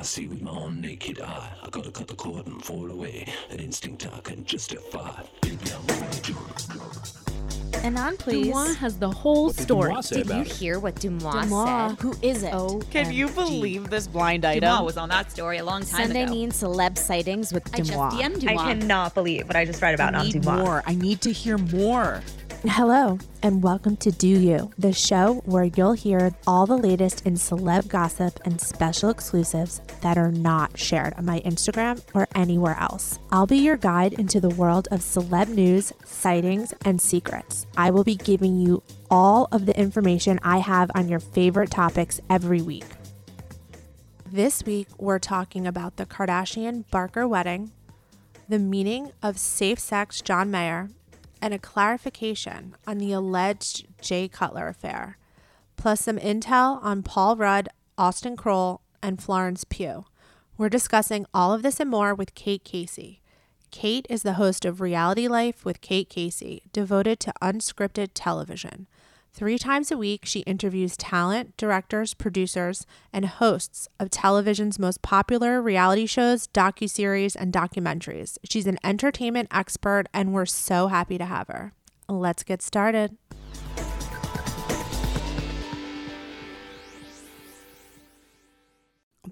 I see with my own naked eye. I gotta cut the cord and fall away. An instinct I can justify. Baby, I'm on a drug. And on, please. Deuxmoi has the whole story. Deuxmoi say Did you about it? hear what Deuxmoi, Deuxmoi. said? Who is it? Oh, Can you believe this blind item? Deuxmoi was on that story a long time Sunday ago. mean celeb sightings with I just Deuxmoi. DM'd I cannot believe what I just read about I on need Deuxmoi. more. I need to hear more. Hello, and welcome to Deux U, the show where you'll hear all the latest in celeb gossip and special exclusives that are not shared on my Instagram or anywhere else. I'll be your guide into the world of celeb news, sightings, and secrets. I will be giving you all of the information I have on your favorite topics every week. This week, we're talking about the Kardashian Barker wedding, the meaning of safe sex John Mayer, and a clarification on the alleged Jay Cutler affair, plus some intel on Paul Rudd, Austen Kroll, and Florence Pugh. We're discussing all of this and more with Kate Casey. Kate is the host of Reality Life with Kate Casey, devoted to unscripted television. Three times a week, she interviews talent, directors, producers, and hosts of television's most popular reality shows, docuseries, and documentaries. She's an entertainment expert, and we're so happy to have her. Let's get started.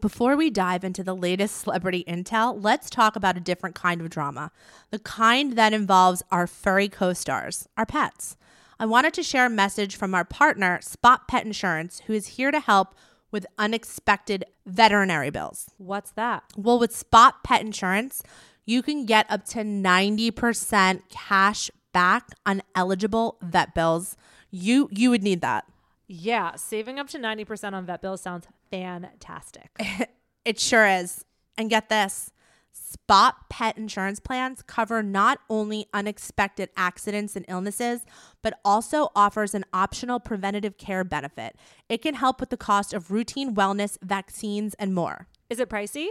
Before we dive into the latest celebrity intel, let's talk about a different kind of drama the kind that involves our furry co stars, our pets. I wanted to share a message from our partner, Spot Pet Insurance, who is here to help with unexpected veterinary bills. What's that? Well, with Spot Pet Insurance, you can get up to 90% cash back on eligible vet bills. You you would need that. Yeah, saving up to 90% on vet bills sounds fantastic. It sure is. And get this Spot pet insurance plans cover not only unexpected accidents and illnesses, but also offers an optional preventative care benefit. It can help with the cost of routine wellness, vaccines, and more. Is it pricey?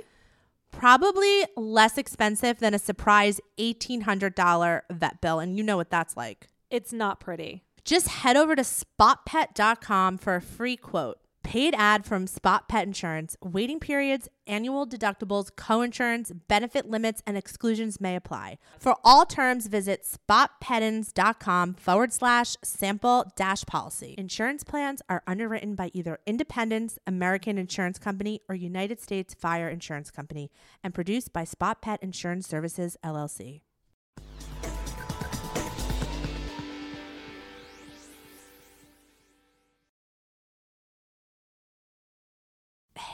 Probably less expensive than a surprise $1,800 vet bill. And you know what that's like. It's not pretty. Just head over to spotpet.com for a free quote. Paid ad from Spot Pet Insurance. Waiting periods, annual deductibles, coinsurance, benefit limits, and exclusions may apply. For all terms, visit spotpetins.com forward slash sample dash policy. Insurance plans are underwritten by either Independence American Insurance Company or United States Fire Insurance Company and produced by Spot Pet Insurance Services, LLC.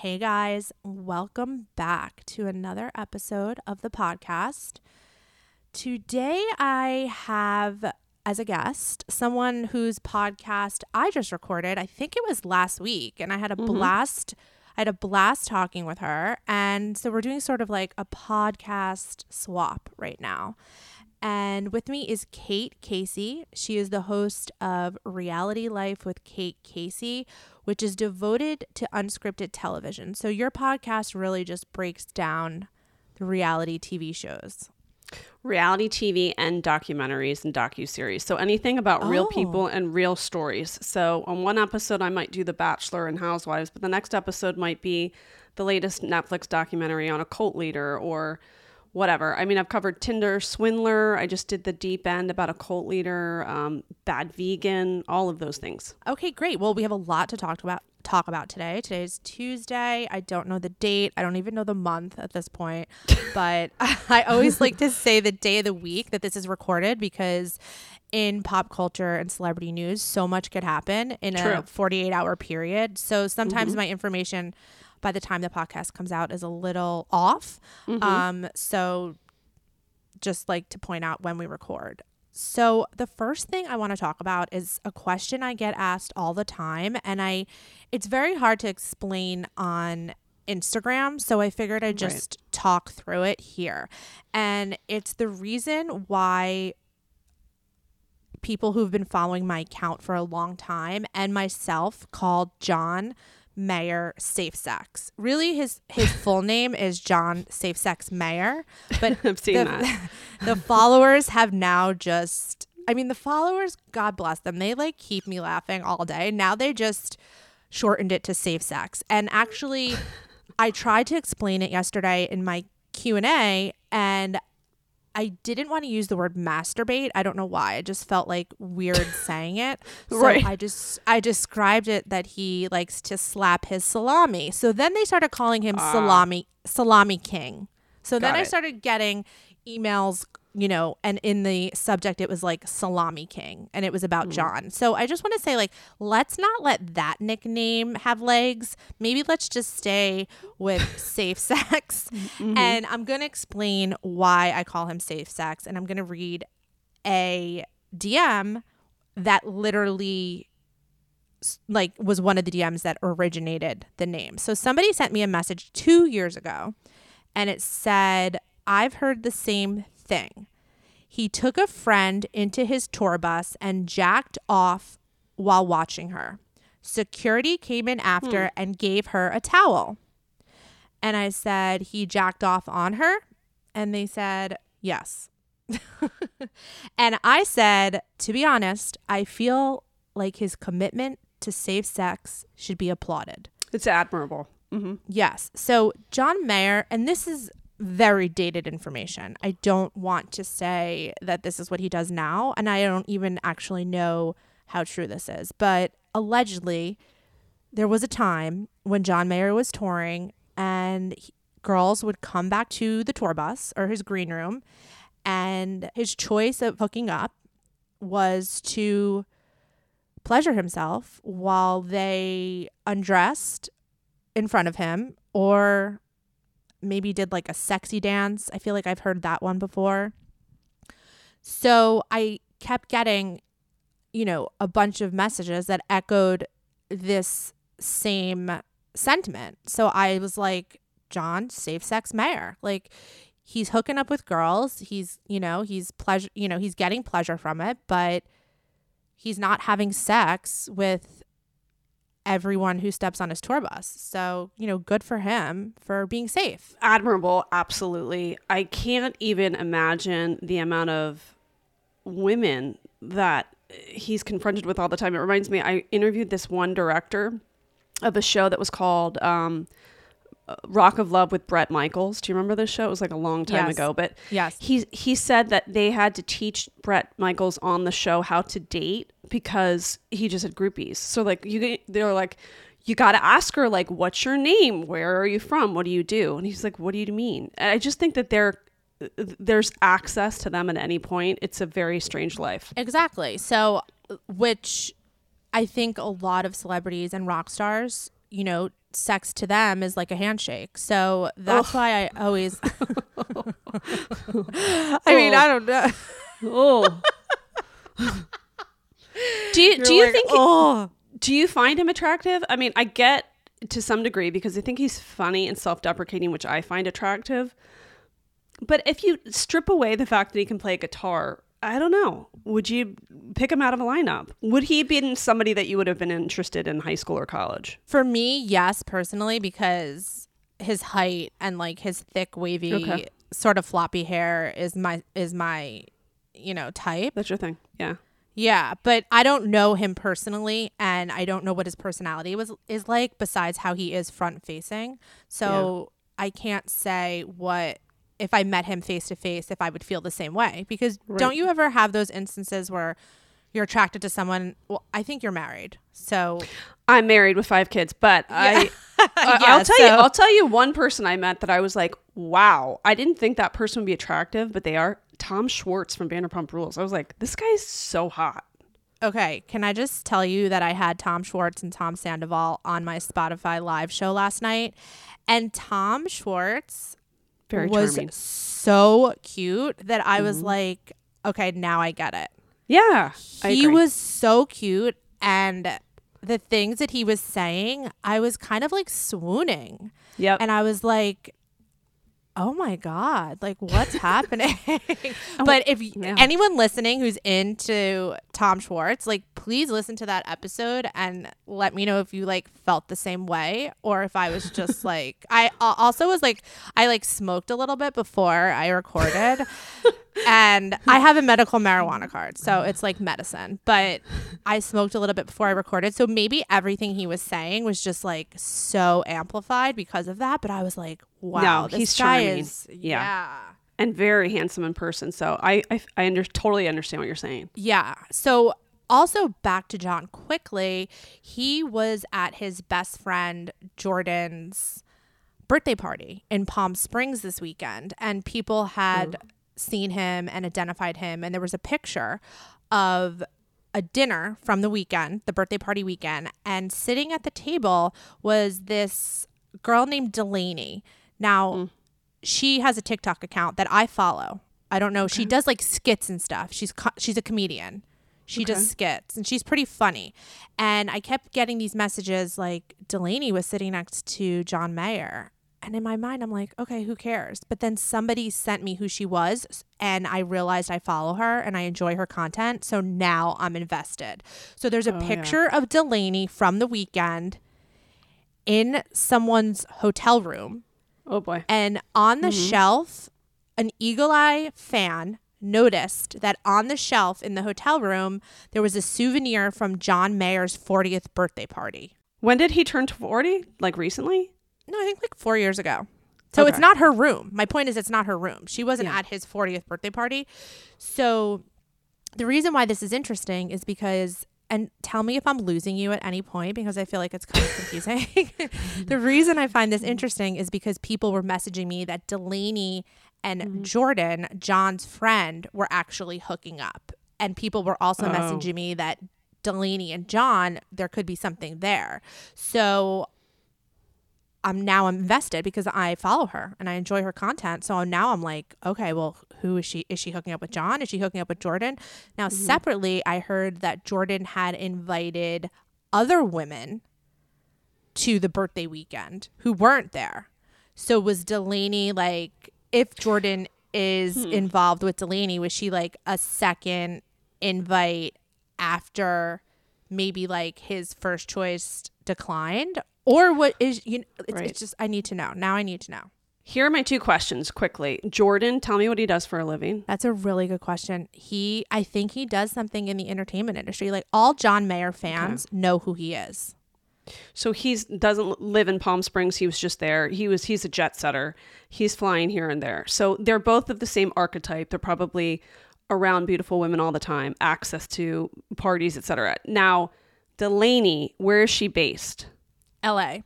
Hey guys, welcome back to another episode of the podcast. Today I have as a guest someone whose podcast I just recorded. I think it was last week and I had a mm-hmm. blast I had a blast talking with her and so we're doing sort of like a podcast swap right now. And with me is Kate Casey. She is the host of Reality Life with Kate Casey, which is devoted to unscripted television. So your podcast really just breaks down the reality TV shows. reality TV and documentaries and docuseries. So anything about real Oh. people and real stories. So on one episode I might do The Bachelor and Housewives, but the next episode might be the latest Netflix documentary on a cult leader or whatever. I mean, I've covered Tinder swindler. I just did the deep end about a cult leader, um, bad vegan, all of those things. Okay, great. Well, we have a lot to talk about talk about today. Today's Tuesday. I don't know the date. I don't even know the month at this point. but I always like to say the day of the week that this is recorded because in pop culture and celebrity news, so much could happen in True. a 48 hour period. So sometimes my information by the time the podcast comes out is a little off. Um, so just like to point out when we record. So, the first thing I want to talk about is a question I get asked all the time and I it's very hard to explain on Instagram, so I figured I'd just talk through it here. And it's the reason why people who've been following my account for a long time and myself called John Mayer Safe Sex. Really his his full name is John Safe Sex Mayer, but I've seen the, that. the followers have now just I mean the followers, God bless them. They like keep me laughing all day. Now they just shortened it to safe sex. And actually I tried to explain it yesterday in my Q&A and I didn't want to use the word masturbate. I don't know why. I just felt like weird saying it. So Right. I just I described it that he likes to slap his salami. So then they started calling him ah. salami salami king. So then Got I started getting emails, you know, and in the subject it was like salami king and it was about mm. John. So I just want to say like let's not let that nickname have legs. Maybe let's just stay with safe sex. Mm-hmm. And I'm going to explain why I call him safe sex and I'm going to read a DM that literally like was one of the DMs that originated the name. So somebody sent me a message 2 years ago and it said, "I've heard the same thing. He took a friend into his tour bus and jacked off while watching her. Security came in after and gave her a towel." And I said, "He jacked off on her?" And they said, "Yes." and I said, to be honest, I feel like his commitment to safe sex should be applauded. It's admirable. hmm Yes. So John Mayer, and this is very dated information. I don't want to say that this is what he does now, and I don't even actually know how true this is. But allegedly, there was a time when John Mayer was touring, and he- girls would come back to the tour bus or his green room, and his choice of hooking up was to pleasure himself while they undressed in front of him or maybe did like a sexy dance. I feel like I've heard that one before. So I kept getting, you know, a bunch of messages that echoed this same sentiment. So I was like, John, safe sex Mayer. Like he's hooking up with girls. He's, you know, he's pleasure, you know, he's getting pleasure from it, but he's not having sex with everyone who steps on his tour bus. So, you know, good for him for being safe. Admirable, absolutely. I can't even imagine the amount of women that he's confronted with all the time. It reminds me, I interviewed this one director of a show that was called um, Rock of Love with Bret Michaels. Do you remember this show? It was like a long time Yes. ago, but Yes. he he said that they had to teach Bret Michaels on the show how to date because he just had groupies. So like you they're like you got to ask her like what's your name? Where are you from? What do you do? And he's like what do you mean? And I just think that there there's access to them at any point. It's a very strange life. Exactly. So, which I think a lot of celebrities and rock stars, you know, sex to them is like a handshake. So that's oh. why I always. I mean, I oh. don't know. Oh. do you do you think Oh, do you find him attractive? I mean, I get to some degree because I think he's funny and self-deprecating, which I find attractive. But if you strip away the fact that he can play guitar, I don't know. Would you pick him out of a lineup? Would he have been somebody that you would have been interested in high school or college? for me, yes, personally, because his height and like his thick, wavy, Okay. sort of floppy hair is my is my, you know, type. That's your thing. Yeah. Yeah, but I don't know him personally, and I don't know what his personality was is like. Besides how he is front facing, so I can't say what if I met him face to face if I would feel the same way. Because don't you ever have those instances where you're attracted to someone? Well, I think you're married, so I'm married with five kids, but I, I Yeah, I'll tell you, I'll tell you one person I met that I was like, wow, I didn't think that person would be attractive, but they are. Tom Schwartz from Vanderpump Rules. I was like, this guy's so hot. Okay, can I just tell you that I had Tom Schwartz and Tom Sandoval on my Spotify live show last night, and Tom Schwartz Very was charming. so cute that I was like, okay, now I get it. Yeah, He was so cute, and the things that he was saying, I was kind of like swooning, Yep. and I was like. Oh my god, like what's happening? but if Yeah. anyone listening who's into Tom Schwartz, like please listen to that episode and let me know if you like felt the same way or if I was just like I also was like I like smoked a little bit before I recorded and I have a medical marijuana card, so it's like medicine. But I smoked a little bit before I recorded, so maybe everything he was saying was just like so amplified because of that. But I was like, wow, No, this he's guy charming. is Yeah. yeah. And very handsome in person. So I I, I under, totally understand what you're saying. Yeah. So also back to John quickly, he was at his best friend Jordan's birthday party in Palm Springs this weekend and people had seen him and identified him and there was a picture of a dinner from the weekend, the birthday party weekend, and sitting at the table was this girl named Delaney. Now, mm. She has a TikTok account that I follow. I don't know. She does like skits and stuff. She's co- she's a comedian. She does skits and she's pretty funny. And I kept getting these messages like Delaney was sitting next to John Mayer. And in my mind, I'm like, okay, who cares? But then somebody sent me who she was, and I realized I follow her and I enjoy her content. So now I'm invested. So there's a oh, picture of Delaney from the weekend in someone's hotel room. Oh boy. And on the mm-hmm. shelf, an Eagle Eye fan noticed that on the shelf in the hotel room, there was a souvenir from John Mayer's 40th birthday party. When did he turn 40? Like recently? No, I think like four years ago. So it's not her room. My point is, it's not her room. She wasn't Yeah. at his 40th birthday party. So the reason why this is interesting is because, and tell me if I'm losing you at any point because I feel like it's kind of confusing. the reason I find this mm-hmm. interesting is because people were messaging me that Delaney and mm-hmm. Jordan, John's friend, were actually hooking up. And people were also oh. messaging me that Delaney and John, there could be something there. So I'm now invested because I follow her and I enjoy her content. So now I'm like, okay, well, who is she? Is she hooking up with John? Is she hooking up with Jordan? Now, mm-hmm. separately, I heard that Jordan had invited other women to the birthday weekend who weren't there. So was Delaney like, if Jordan is hmm. involved with Delaney, was she like a second invite after maybe like his first choice declined? Or what is, you know, it's, Right. it's just, I need to know. Now I need to know. Here are my two questions quickly. Jordan, tell me what he does for a living. That's a really good question. He, I think he does something in the entertainment industry. Like all John Mayer fans know who he is. So he's doesn't live in Palm Springs. He was just there. He was he's a jet setter. He's flying here and there. So they're both of the same archetype. They're probably around beautiful women all the time, access to parties, etc. Now, Delaney, where is she based? L.A.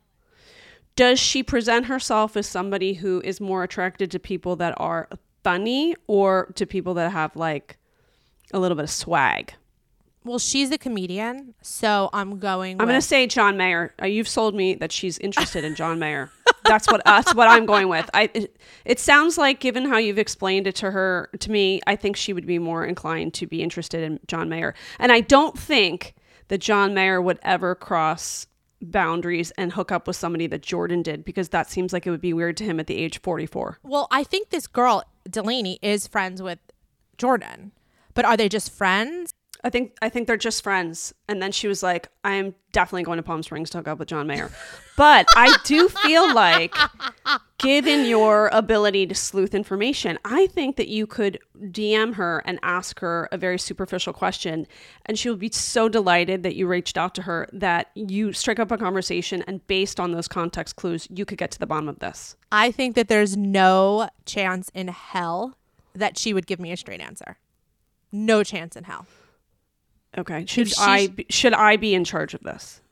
Does she present herself as somebody who is more attracted to people that are funny or to people that have like a little bit of swag? Well, she's a comedian, so I'm going. I'm going to say John Mayer. Uh, you've sold me that she's interested in John Mayer. That's what that's what I'm going with. I it, it sounds like given how you've explained it to her to me, I think she would be more inclined to be interested in John Mayer. And I don't think that John Mayer would ever cross boundaries and hook up with somebody that Jordan did because that seems like it would be weird to him at the age 44. Well, I think this girl Delaney is friends with Jordan, but are they just friends? I think I think they're just friends. And then she was like, I'm definitely going to Palm Springs to hook up with John Mayer. But I do feel like given your ability to sleuth information, I think that you could DM her and ask her a very superficial question and she'll be so delighted that you reached out to her that you strike up a conversation and based on those context clues, you could get to the bottom of this. I think that there's no chance in hell that she would give me a straight answer. No chance in hell. Okay. Should I should I be in charge of this?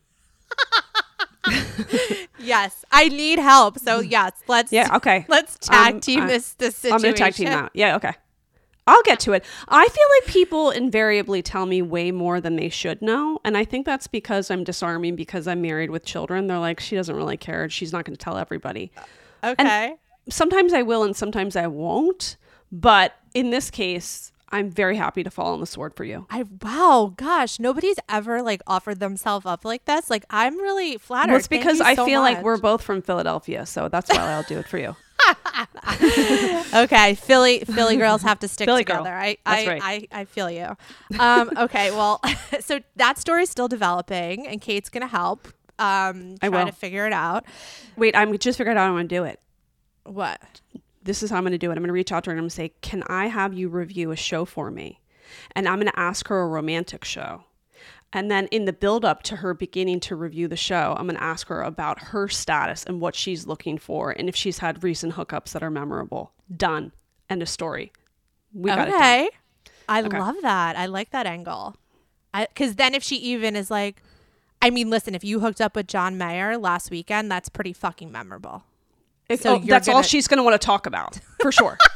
Yes, I need help. So yes, let's Yeah, okay. let's tag Um, team I- this this I'm situation. gonna tag team now. Yeah, okay. I'll get to it. I feel like people invariably tell me way more than they should know, and I think that's because I'm disarming because I'm married with children. They're like, she doesn't really care. She's not going to tell everybody. Okay. Sometimes I will, and sometimes I won't. But in this case, I'm very happy to fall on the sword for you. I wow, gosh, nobody's ever like offered themselves up like this. Like I'm really flattered. Well, it's because I so feel like we're both from Philadelphia, so that's why I'll do it for you. okay. Philly Philly girls have to stick Philly girl. together. I That's I, right. I I feel you. Um, okay, well, so that story's still developing, and Kate's gonna help. Um, I try will. to figure it out. Wait, I'm just figured out how I'm going to do it. What? This is how I'm going to do it. I'm going to reach out to her and I'm going to say, Can I have you review a show for me? And I'm going to ask her a romantic show. And then in the build up to her beginning to review the show, I'm going to ask her about her status and what she's looking for and if she's had recent hookups that are memorable. Done. End of story. We got it done. okay. I love that. I like that angle. Because then if she even is like, I mean, listen, if you hooked up with John Mayer last weekend, that's pretty fucking memorable. If- So oh, that's all gonna- she's going to want to talk about for sure.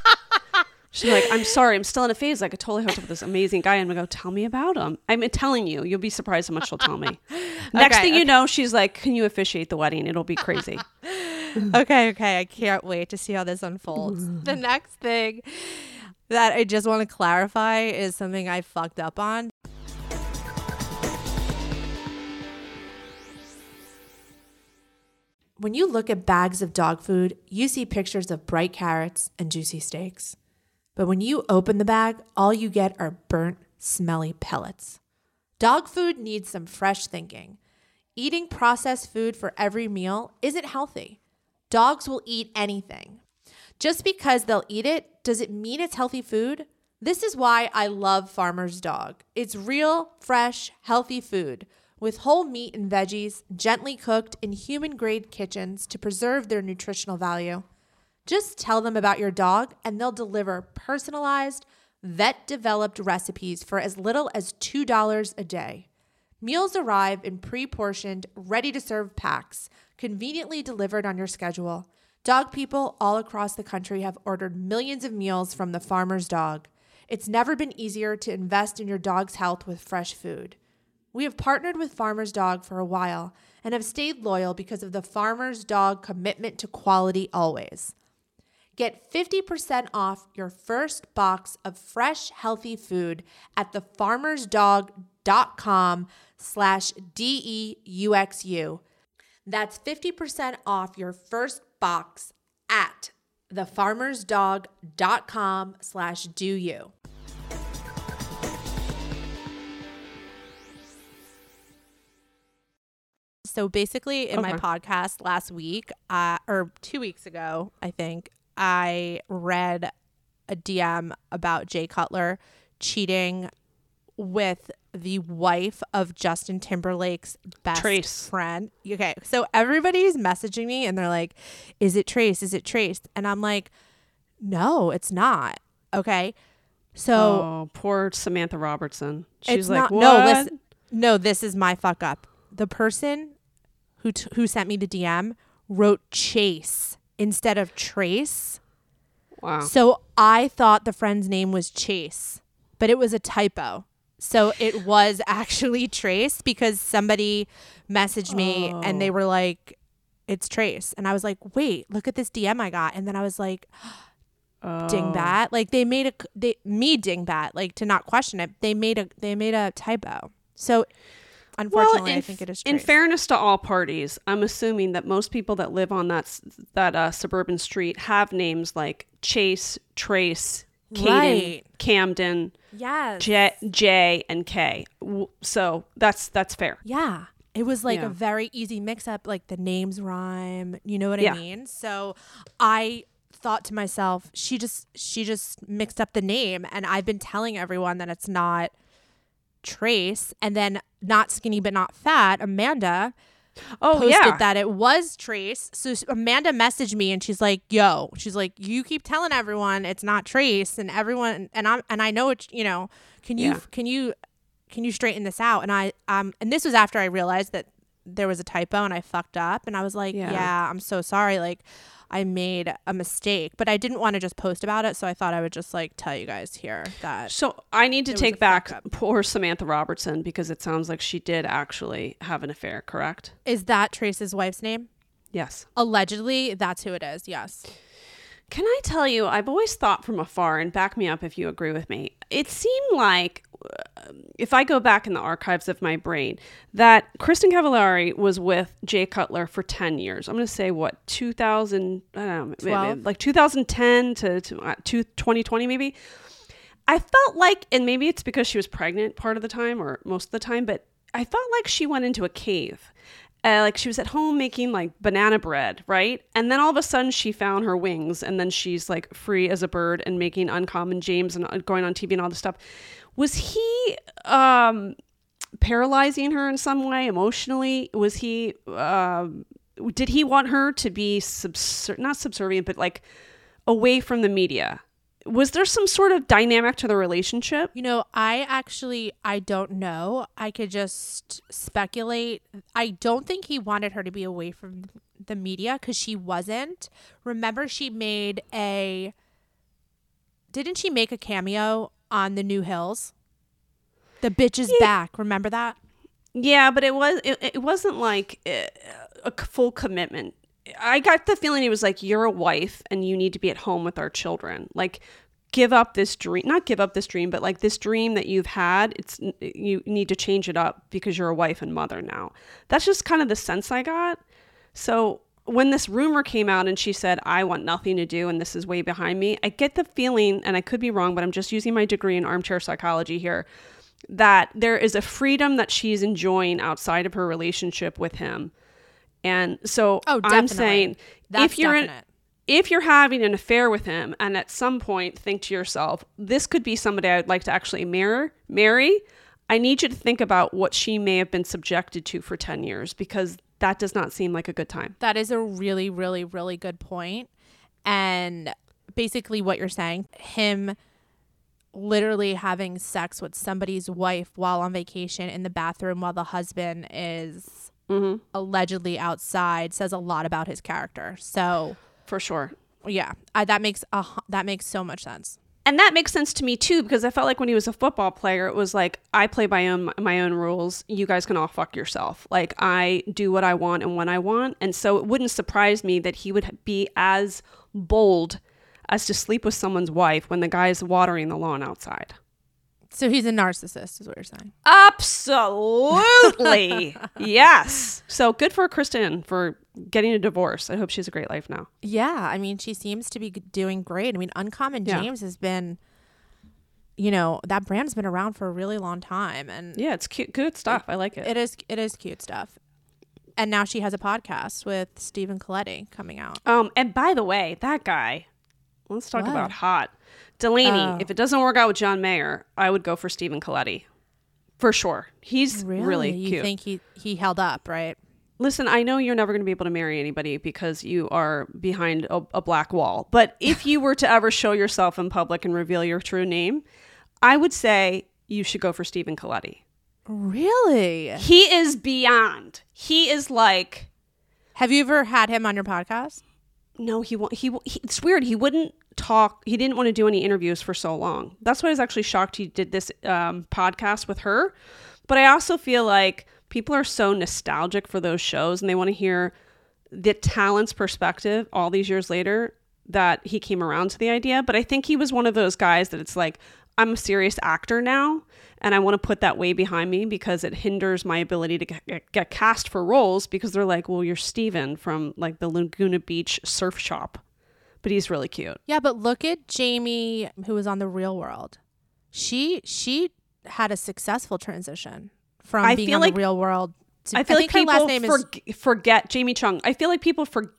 She's like, I'm sorry, I'm still in a phase. Like, I could totally hook up with this amazing guy. And I'm going to go, tell me about him. I'm telling you, you'll be surprised how much she'll tell me. Next Okay, thing you know, she's like, Can you officiate the wedding? It'll be crazy. okay, okay. I can't wait to see how this unfolds. the next thing that I just want to clarify is something I fucked up on. When you look at bags of dog food, you see pictures of bright carrots and juicy steaks. But when you open the bag, all you get are burnt, smelly pellets. Dog food needs some fresh thinking. Eating processed food for every meal isn't healthy. Dogs will eat anything. Just because they'll eat it, does it mean it's healthy food? This is why I love Farmer's Dog. It's real, fresh, healthy food with whole meat and veggies gently cooked in human grade kitchens to preserve their nutritional value. Just tell them about your dog and they'll deliver personalized, vet developed recipes for as little as $2 a day. Meals arrive in pre portioned, ready to serve packs, conveniently delivered on your schedule. Dog people all across the country have ordered millions of meals from the farmer's dog. It's never been easier to invest in your dog's health with fresh food. We have partnered with Farmer's Dog for a while and have stayed loyal because of the Farmer's Dog commitment to quality always. Get 50% off your first box of fresh, healthy food at thefarmersdog.com slash D-E-U-X-U. That's 50% off your first box at thefarmersdog.com slash do you. So basically, in my podcast last week, uh, or two weeks ago, I think, I read a DM about Jay Cutler cheating with the wife of Justin Timberlake's best Trace. friend. Okay, so everybody's messaging me and they're like, "Is it Trace? Is it Trace?" And I'm like, "No, it's not." Okay, so oh, poor Samantha Robertson. She's like, not. what? No, listen. No, this is my fuck up. The person who t- who sent me the DM wrote Chase instead of Trace. Wow. So I thought the friend's name was Chase, but it was a typo. So it was actually Trace because somebody messaged me and Oh. they were like, "It's Trace," and I was like, "Wait, look at this DM I got," and then I was like, Oh. "Dingbat!" Like they made a they me dingbat like to not question it. They made a they made a typo. So unfortunately, in, I think it is. True. In fairness to all parties, I'm assuming that most people that live on that that uh, suburban street have names like Chase, Trace, Caden, Right. Camden, yes, J, J, and K. So that's that's fair. Yeah. It was like Yeah. a very easy mix up, like the names rhyme. You know what Yeah. I mean? So I thought to myself, she just she just mixed up the name and I've been telling everyone that it's not Trace and then not skinny but not fat, Amanda Oh posted yeah, that it was Trace. So Amanda messaged me and she's like, "Yo," she's like, "You keep telling everyone it's not Trace and everyone and I'm and I know it's, you know, can you Yeah. can you can you straighten this out?" And I um and this was after I realized that there was a typo and I fucked up and I was like, Yeah. "Yeah, I'm so sorry. Like I made a mistake, but I didn't want to just post about it, so I thought I would just like tell you guys here that So I need to It was a take back poor Samantha Robertson because it sounds like she did actually have an affair. Correct? is that Trace's wife's name? Yes. Allegedly, that's who it is. Yes. Can I tell you, I've always thought from afar, and back me up if you agree with me, it seemed like, uh, if I go back in the archives of my brain, that Kristin Cavallari was with Jay Cutler for 10 years. I'm going to say, what, 2000, I don't know, maybe- like 2010 to, to uh, to 2020 maybe? I felt like, and maybe it's because she was pregnant part of the time or most of the time, but I felt like she went into a cave uh, like she was at home making like banana bread, right? And then all of a sudden she found her wings, and then she's like free as a bird and making Uncommon James and uh, going on TV and all this stuff. Was he um, paralyzing her in some way emotionally? Was he? Um, did he want her to be subser- not subservient, but like away from the media? Was there some sort of dynamic to the relationship? You know, I actually I don't know. I could just speculate. I don't think he wanted her to be away from the media cuz she wasn't. Remember she made a Didn't she make a cameo on The New Hills? The bitch is back. Remember that? Yeah, but it was it, it wasn't like uh, a a full commitment. I got the feeling he was like, "You're a wife, and you need to be at home with our children." Like, give up this dream, not give up this dream, but like this dream that you've had. It's you need to change it up because you're a wife and mother now. That's just kind of the sense I got. So when this rumor came out and she said, "I want nothing to do," and this is way behind me, I get the feeling, and I could be wrong, but I'm just using my degree in armchair psychology here that there is a freedom that she's enjoying outside of her relationship with him. And so Oh, I'm saying That's if you're in, if you're having an affair with him and at some point think to yourself, this could be somebody I'd like to actually marry, marry, I need you to think about what she may have been subjected to for 10 years because that does not seem like a good time. That is a really, really, really good point. And basically, what you're saying, him literally having sex with somebody's wife while on vacation in the bathroom while the husband is Mm-hmm. allegedly outside, says a lot about his character. So, For sure. yeah, I, that makes a that makes so much sense. and that makes sense to me too because I felt like when he was a football player, it was like I play my own my own rules. You guys can all fuck yourself. Like I do what I want and when I want, and so it wouldn't surprise me that he would be as bold as to sleep with someone's wife when the guy is watering the lawn outside. So he's a narcissist, is what you're saying. Absolutely, yes. So good for Kristin for getting a divorce. I hope she has a great life now. Yeah, I mean, she seems to be doing great. I mean, Uncommon Yeah. James has been, you know, that brand's been around for a really long time, and Yeah, it's cute, good stuff. I like it. It is it is cute stuff. And now she has a podcast with Stephen Colletti coming out. Um, and by the way, that guy, let's talk What? about hot. Delaney, Oh. if it doesn't work out with John Mayer, I would go for Stephen Colletti. For sure. He's really, you cute. You think he he held up, right? Listen, I know you're never going to be able to marry anybody because you are behind a, a black wall. But if you were to ever show yourself in public and reveal your true name, I would say you should go for Stephen Colletti. Really? He is beyond. He is like Have you ever had him on your podcast? No he won't he, he it's weird he wouldn't talk he didn't want to do any interviews for so long. That's why i was actually shocked he did this um, podcast with her. But i also feel like people are so nostalgic for those shows and they want to hear the talent's perspective all these years later that he came around to the idea. But i think he was one of those guys that it's like i'm a serious actor now and i want to put that way behind me because it hinders my ability to get, get, cast for roles because they're like well you're steven from like the laguna beach surf shop but he's really cute. Yeah, but look at Jamie who was on the real world. She she had a successful transition from I being on like- the real world to i feel like people last name is forget jamie chung. I feel like people for-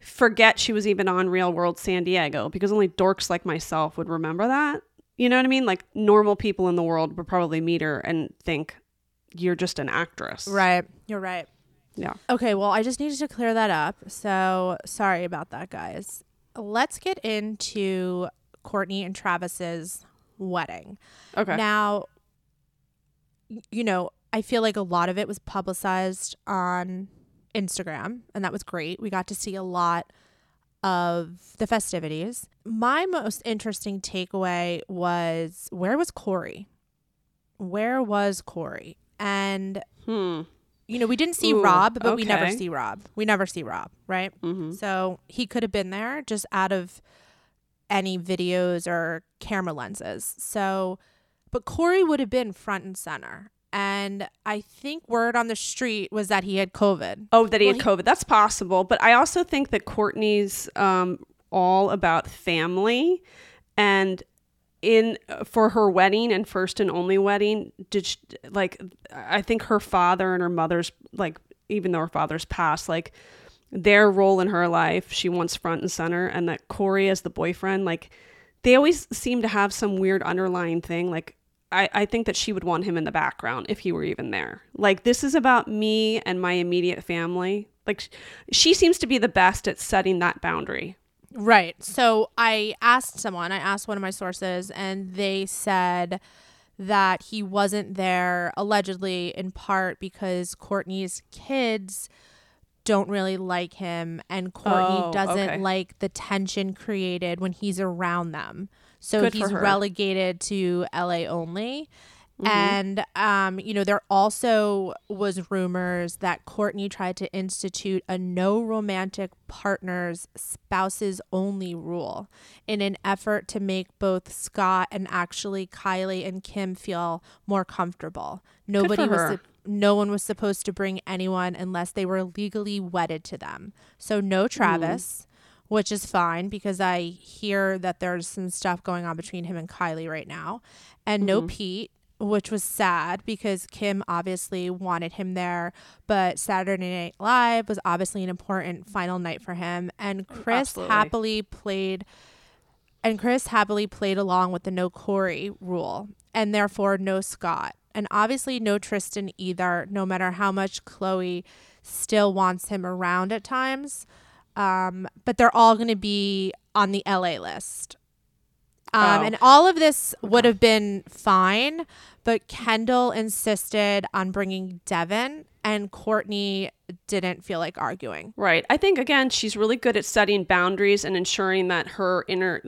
forget she was even on real world san diego because only dorks like myself would remember that you know what i mean like normal people in the world would probably meet her and think you're just an actress Right. You're right. yeah Okay, well, I just needed to clear that up. So sorry about that, guys. Let's get into Kourtney and Travis's wedding. okay Now, you know, I feel like a lot of it was publicized on Instagram, and that was great. We got to see a lot of the festivities. My most interesting takeaway was where was Corey? Where was Corey? And hmm you know, we didn't see Ooh, Rob, but we never see Rob. We never see Rob, right? hmm So he could have been there just out of any videos or camera lenses. So, but Corey would have been front and center. And I think word on the street was that he had COVID. Oh, that he Well, had he- COVID. That's possible. But I also think that Kourtney's um, all about family. And in for her wedding and first and only wedding, did she, like I think her father and her mother's like even though her father's passed, like their role in her life, she wants front and center, and that Corey as the boyfriend, like they always seem to have some weird underlying thing. Like I, I think that she would want him in the background if he were even there. Like this is about me and my immediate family. Like she seems to be the best at setting that boundary. Right. So I asked someone, I asked one of my sources, and they said that he wasn't there allegedly in part because Kourtney's kids don't really like him and Kourtney Oh, doesn't okay. like the tension created when he's around them. So Good he's relegated to LA only. Mm-hmm. And um, you know, there also was rumors that Kourtney tried to institute a no romantic partners spouses only rule in an effort to make both Scott and actually Kylie and Kim feel more comfortable. Nobody was sup- no one was supposed to bring anyone unless they were legally wedded to them. So no Travis, which is fine because I hear that there's some stuff going on between him and Kylie right now. And no mm-hmm. Pete, which was sad because Kim obviously wanted him there, but Saturday Night Live was obviously an important final night for him. And Kris Absolutely. happily played and Kris happily played along with the no Corey rule, and therefore no Scott. And obviously no Tristan either, no matter how much Khloe still wants him around at times. Um, but they're all going to be on the LA list. Um, Oh. And all of this would have been fine, but Kendall insisted on bringing Devin, and Kourtney didn't feel like arguing. Right. I think again, she's really good at setting boundaries and ensuring that her inner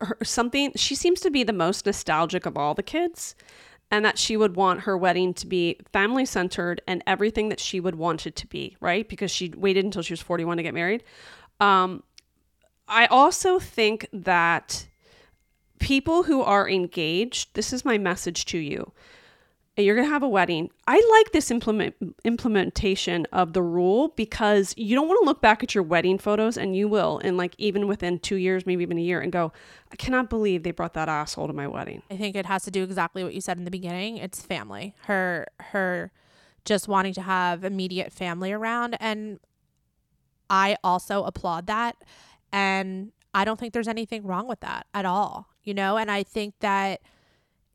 her, something. She seems to be the most nostalgic of all the kids, and that she would want her wedding to be family centered and everything that she would want it to be. Right, because she waited until she was forty one to get married. Um, I also think that people who are engaged. This is my message to you you're going to have a wedding. I like this implement implementation of the rule because you don't want to look back at your wedding photos and you will and like even within 2 years, maybe even a year and go, I cannot believe they brought that asshole to my wedding. I think it has to do exactly what you said in the beginning. It's family. Her her just wanting to have immediate family around and I also applaud that and I don't think there's anything wrong with that at all. You know, and I think that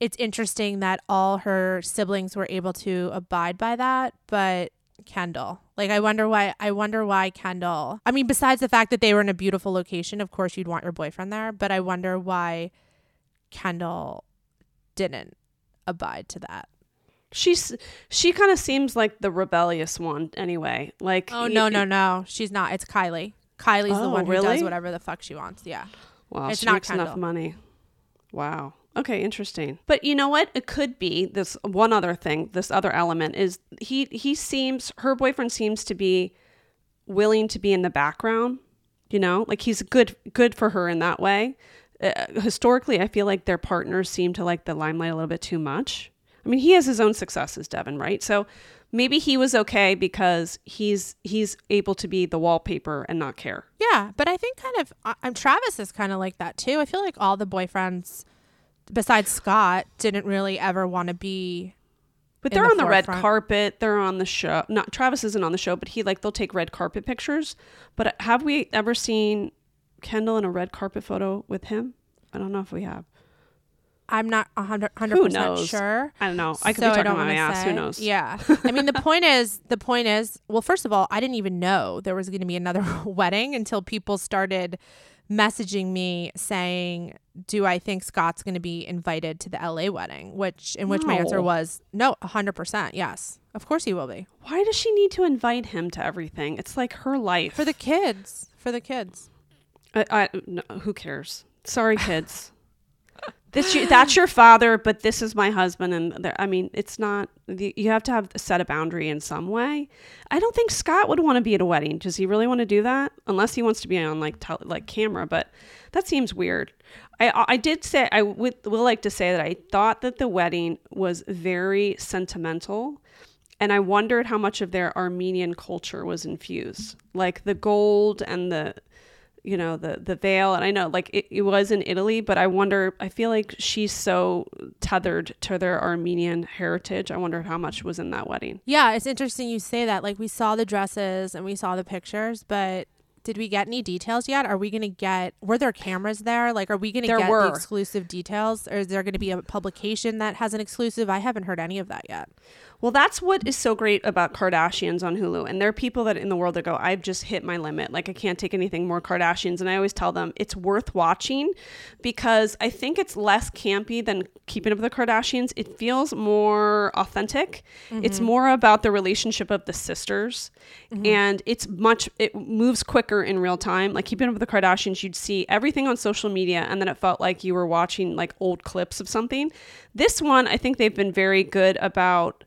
it's interesting that all her siblings were able to abide by that, but Kendall. Like I wonder why I wonder why Kendall. I mean besides the fact that they were in a beautiful location, of course you'd want your boyfriend there, but I wonder why Kendall didn't abide to that. She's she kind of seems like the rebellious one anyway. Like Oh no, no, no. She's not. It's Kylie. Kylie's the Oh, one who does whatever the fuck she wants. Yeah. Wow, It's she not makes enough money. Wow. Okay, interesting. But you know what? It could be this one other thing. This other element is he he seems her boyfriend seems to be willing to be in the background. You know, like he's good good for her in that way. Uh, historically, I feel like their partners seem to like the limelight a little bit too much. I mean, he has his own successes, Devin, right? So maybe he was okay because he's he's able to be the wallpaper and not care. Yeah, but I think kind of I- I'm Travis is kind of like that too. I feel like all the boyfriends besides Scott didn't really ever want to be But they're the on the red carpet. They're on the show. Not Travis isn't on the show, but he like they'll take red carpet pictures. But have we ever seen Kendall in a red carpet photo with him? I don't know if we have. I'm not 100 Who percent knows? sure. I don't know. I could so be talking about my ass. Who knows? Yeah. I mean, the point is, the point is, well, first of all, I didn't even know there was going to be another wedding until people started messaging me saying, "Do I think Scott's going to be invited to the LA wedding?" Which, in which my answer was, "No, hundred percent, yes, of course he will be Why does she need to invite him to everything? It's like her life. for the kids, for the kids." I, I, no, who cares? Sorry, kids. This that's your father, but this is my husband, and I mean, it's not. You have to have set a boundary in some way. I don't think Scott would want to be at a wedding. Does he really want to do that? Unless he wants to be on like like camera, but that seems weird. I I did say I would will like to say that I thought that the wedding was very sentimental and I wondered how much of their Armenian culture was infused, like the gold and the you know the the veil and i know like it, it was in italy but i wonder i feel like she's so tethered to their armenian heritage i wonder how much was in that wedding Yeah, it's interesting you say that. Like we saw the dresses and we saw the pictures, but did we get any details yet? Are we gonna get? Were there cameras there? Like, are we gonna get were. the exclusive details, or is there gonna be a publication that has an exclusive? I haven't heard any of that yet. Well, that's what is so great about Kardashians on Hulu. And there are people that in the world that go, I've just hit my limit. Like, I can't take anything more Kardashians. And I always tell them it's worth watching because I think it's less campy than Keeping Up with the Kardashians. It feels more authentic. It's mm-hmm. more about the relationship of the sisters. Mm-hmm. And it's much, it moves quicker in real time. Like, Keeping Up with the Kardashians, you'd see everything on social media. And then it felt like you were watching like old clips of something. This one, I think they've been very good about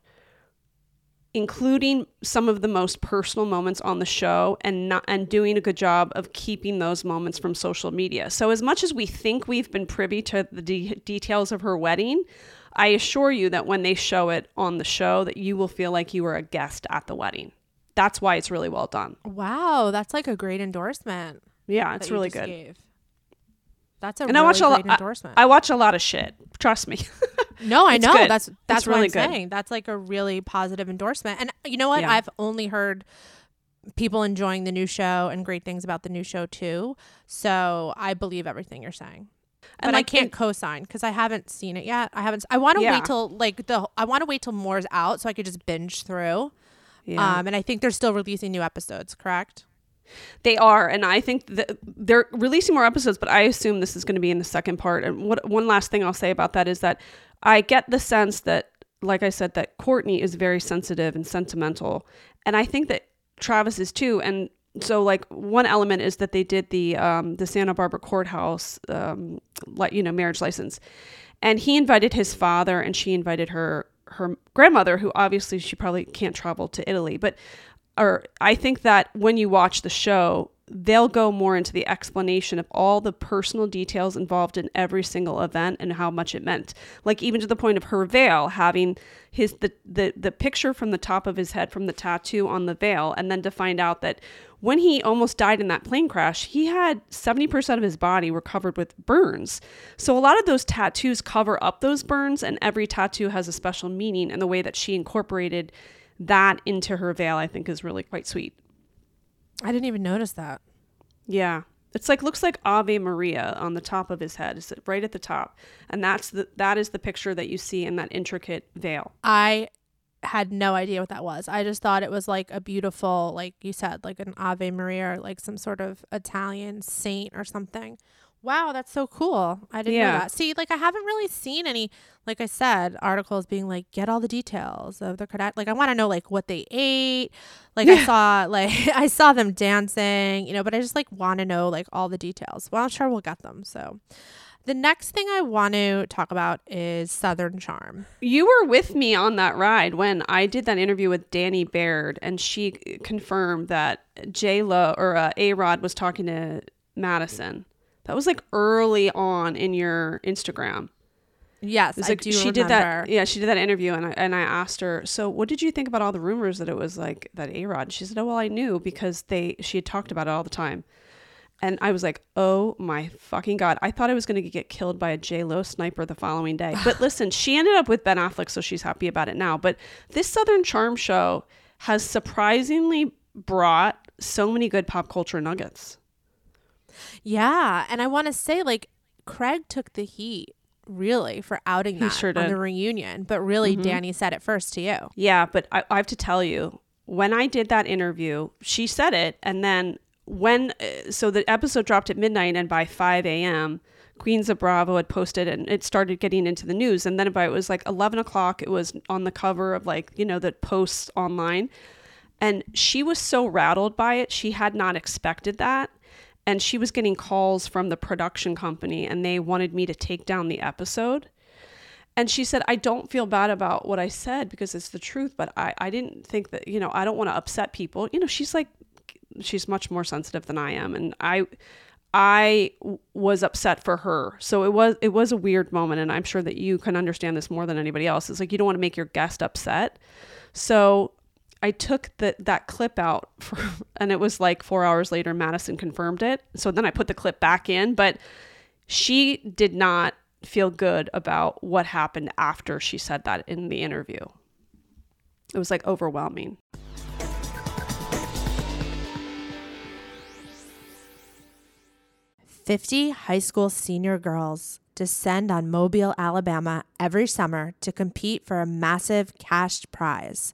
including some of the most personal moments on the show and not and doing a good job of keeping those moments from social media. So as much as we think we've been privy to the de- details of her wedding, I assure you that when they show it on the show that you will feel like you were a guest at the wedding. That's why it's really well done. Wow, that's like a great endorsement. Yeah, it's really good. gave. That's a And really I watch a great lot endorsement. I, I watch a lot of shit. Trust me. No, I know. good. That's that's It's what really I'm good. saying. That's like a really positive endorsement. And you know what? Yeah. I've only heard people enjoying the new show and great things about the new show too. So I believe everything you're saying. And, but like, I can't co-sign because I haven't seen it yet. I haven't. I want to Yeah. wait till like the. I want to wait till more's out so I could just binge through. Yeah. Um, and I think they're still releasing new episodes. Correct? They are, and I think that they're releasing more episodes, but I assume this is going to be in the second part. And what one last thing I'll say about that is that I get the sense that, like I said, that Kourtney is very sensitive and sentimental, and I think that Travis is too. And so, like one element is that they did the um, the Santa Barbara courthouse, um, like you know, marriage license, and he invited his father, and she invited her her grandmother, who obviously she probably can't travel to Italy, but or I think that when you watch the show, they'll go more into the explanation of all the personal details involved in every single event and how much it meant. Like even to the point of her veil having his the the the picture from the top of his head from the tattoo on the veil and then to find out that when he almost died in that plane crash, he had 70% of his body were covered with burns. So a lot of those tattoos cover up those burns and every tattoo has a special meaning and the way that she incorporated that into her veil I think is really quite sweet. I didn't even notice that. Yeah. It's like looks like Ave Maria on the top of his head. It's right at the top. And that's the that is the picture that you see in that intricate veil. I had no idea what that was. I just thought it was like a beautiful, like you said, like an Ave Maria or like some sort of Italian saint or something. Wow, that's so cool. I didn't Yeah. know that. See, like I haven't really seen any, like I said, articles being like, get all the details of the Kardashians. Like I want to know like what they ate. Like I saw, like I saw them dancing, you know, but I just like want to know like all the details. Well, I'm sure we'll get them. So the next thing I want to talk about is Southern Charm. You were with me on that ride when I did that interview with Danni Baird, and she confirmed that J Lo or uh, A Rod was talking to Madison. That was like early on in your Instagram. Yes, It was I like do she remember. did that. Yeah, she did that interview, and I and I asked her, so what did you think about all the rumors that it was like that A Rod? She said, oh well, I knew because they she had talked about it all the time, and I was like, oh my fucking god, I thought I was going to get killed by a J Lo sniper the following day. But listen, she ended up with Ben Affleck, so she's happy about it now. But this Southern Charm show has surprisingly brought so many good pop culture nuggets. Yeah, and I want to say like Craig took the heat really for outing He that sure on. Mm-hmm. the reunion, but really Danni said it first to you. Yeah, but I, I have to tell you, when I did that interview, she said it, and then when uh, so the episode dropped at midnight, and by five a.m. Queens of Bravo had posted, and it started getting into the news, and then by it was like eleven o'clock, it was on the cover of like you know the posts online, and she was so rattled by it, she had not expected that. And she was getting calls from the production company, and they wanted me to take down the episode. And she said, I don't feel bad about what I said because it's the truth, but I, I didn't think that, you know, I don't want to upset people. You know, she's like, she's much more sensitive than I am. And i i was upset for her. So it was, it was a weird moment. And I'm sure that you can understand this more than anybody else. It's like, you don't want to make your guest upset. So I took the, that clip out for, and it was like four hours later, Madison confirmed it. So then I put the clip back in, but she did not feel good about what happened after she said that in the interview. It was like overwhelming. Fifty high school senior girls descend on Mobile, Alabama every summer to compete for a massive cash prize.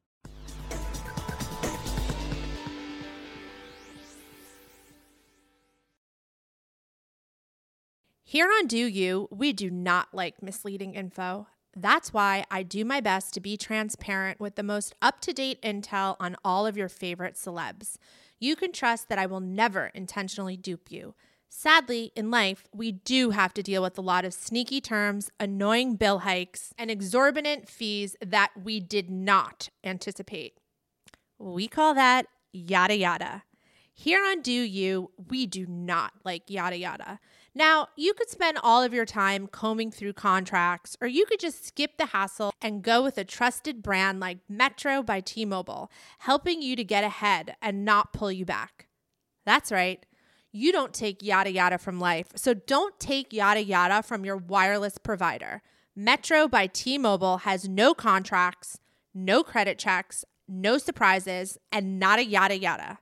Here on Deux U, we do not like misleading info. That's why I do my best to be transparent with the most up to date intel on all of your favorite celebs. You can trust that I will never intentionally dupe you. Sadly, in life, we do have to deal with a lot of sneaky terms, annoying bill hikes, and exorbitant fees that we did not anticipate. We call that yada yada. Here on Deux U, we do not like yada yada. Now, you could spend all of your time combing through contracts, or you could just skip the hassle and go with a trusted brand like Metro by T Mobile, helping you to get ahead and not pull you back. That's right. You don't take yada yada from life, so don't take yada yada from your wireless provider. Metro by T Mobile has no contracts, no credit checks, no surprises, and not a yada yada.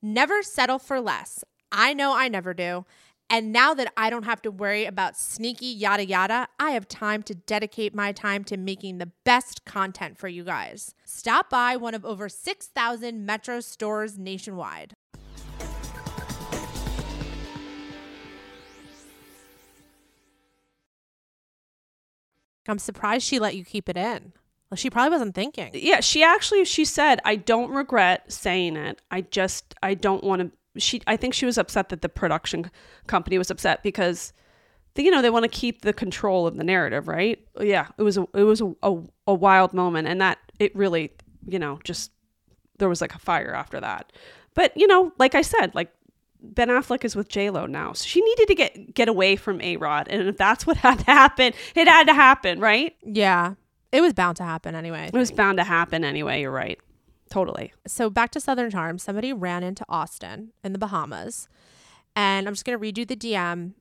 Never settle for less. I know I never do. And now that I don't have to worry about sneaky yada yada, I have time to dedicate my time to making the best content for you guys. Stop by one of over 6,000 Metro stores nationwide. I'm surprised she let you keep it in. Well, she probably wasn't thinking. Yeah, she actually she said, "I don't regret saying it. I just I don't want to." She I think she was upset that the production company was upset because, you know, they want to keep the control of the narrative, right? Yeah, it was a it was a, a, a wild moment, and that it really, you know, just there was like a fire after that. But you know, like I said, like Ben Affleck is with J Lo now, so she needed to get get away from A Rod, and if that's what had to happen, it had to happen, right? Yeah, it was bound to happen anyway. It was bound to happen anyway. You're right, totally. So back to Southern Charm. Somebody ran into Austen in the Bahamas, and I'm just gonna read you the DM.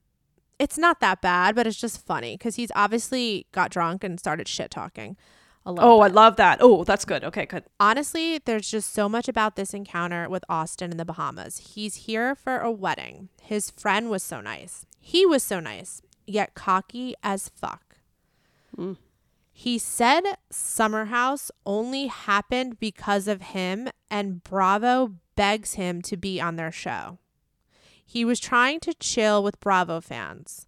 It's not that bad, but it's just funny because he's obviously got drunk and started shit talking. Oh, bit. I love that. Oh, that's good. Okay, good. Honestly, there's just so much about this encounter with Austen in the Bahamas. He's here for a wedding. His friend was so nice. He was so nice, yet cocky as fuck. Mm. He said Summer House only happened because of him, and Bravo begs him to be on their show. He was trying to chill with Bravo fans.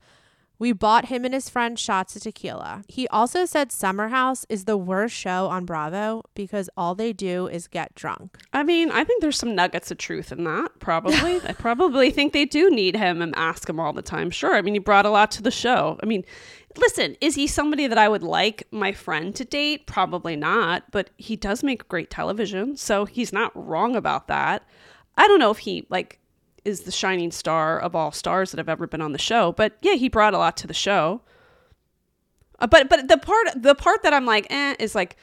We bought him and his friend shots of tequila. He also said Summer House is the worst show on Bravo because all they do is get drunk. I mean, I think there's some nuggets of truth in that, probably. I probably think they do need him and ask him all the time. Sure. I mean, he brought a lot to the show. I mean, listen, is he somebody that I would like my friend to date? Probably not, but he does make great television. So he's not wrong about that. I don't know if he, like, is the shining star of all stars that have ever been on the show. But yeah, he brought a lot to the show. Uh, but but the part the part that I'm like eh is like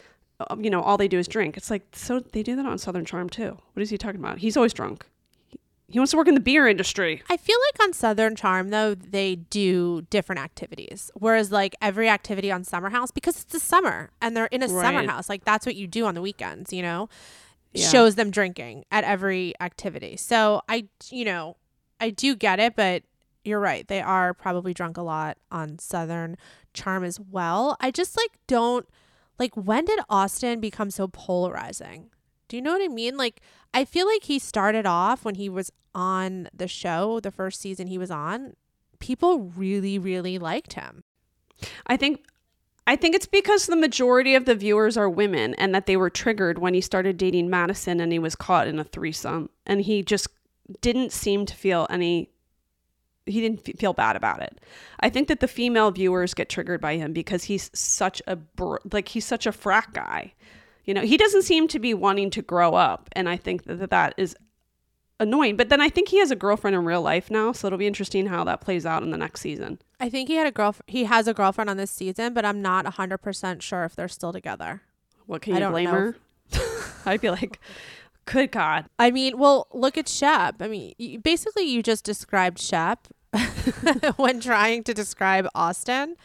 um, you know all they do is drink. It's like so they do that on Southern Charm too. What is he talking about? He's always drunk. He, wants to work in the beer industry. I feel like on Southern Charm though they do different activities. Whereas like every activity on Summer House because it's the summer and they're in a right. summer house like that's what you do on the weekends, you know yeah. shows them drinking at every activity. So I, you know, I do get it, but you're right. They are probably drunk a lot on Southern Charm as well. I just like don't like when did Austen become so polarizing? Do you know what I mean? Like I feel like he started off when he was on the show, the first season he was on, people really really liked him. I think I think it's because the majority of the viewers are women and that they were triggered when he started dating Madison and he was caught in a threesome and he just didn't seem to feel any he didn't feel bad about it. I think that the female viewers get triggered by him because he's such a br- like he's such a frat guy. You know, he doesn't seem to be wanting to grow up and I think that that is annoying. But then I think he has a girlfriend in real life now, so it'll be interesting how that plays out in the next season. I think he had a girl he has a girlfriend on this season, but I'm not 100% sure if they're still together. What can I you blame know her? I'd be like, good God. I mean, well, look at Shep. I mean, basically, you just described Shep when trying to describe Austen.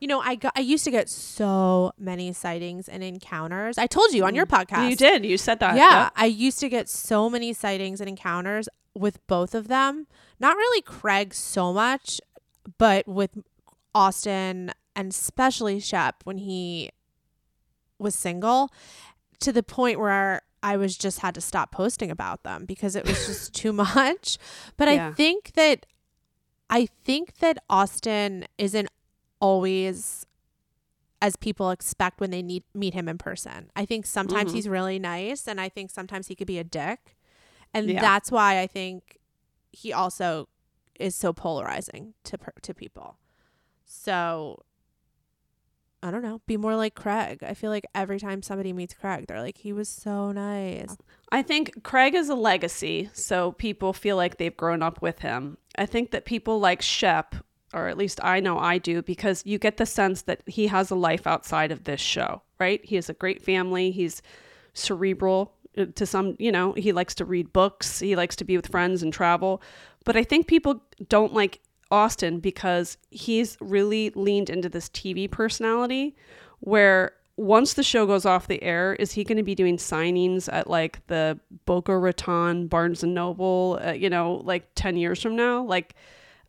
You know, I got I used to get so many sightings and encounters. I told you on mm. your podcast. You did. You said that. Yeah, Yep. I used to get so many sightings and encounters with both of them. Not really Craig so much, but with Austen and especially Shep when he was single to the point where I was just had to stop posting about them because it was just too much. But I think that I think that Austen isn't always as people expect when they need meet him in person. I think sometimes Mhm. he's really nice and I think sometimes he could be a dick. And Yeah. that's why I think he also is so polarizing to to people. So I don't know, be more like Craig. I feel like every time somebody meets Craig, they're like he was so nice. I think Craig is a legacy, so people feel like they've grown up with him. I think that people like Shep, or at least I know I do, because you get the sense that he has a life outside of this show, right? He has a great family. He's cerebral uh, to some, you know, he likes to read books, he likes to be with friends and travel. But I think people don't like Austen because he's really leaned into this TV personality where once the show goes off the air, is he going to be doing signings at like the Boca Raton, Barnes and Noble, uh, you know, like 10 years from now? Like,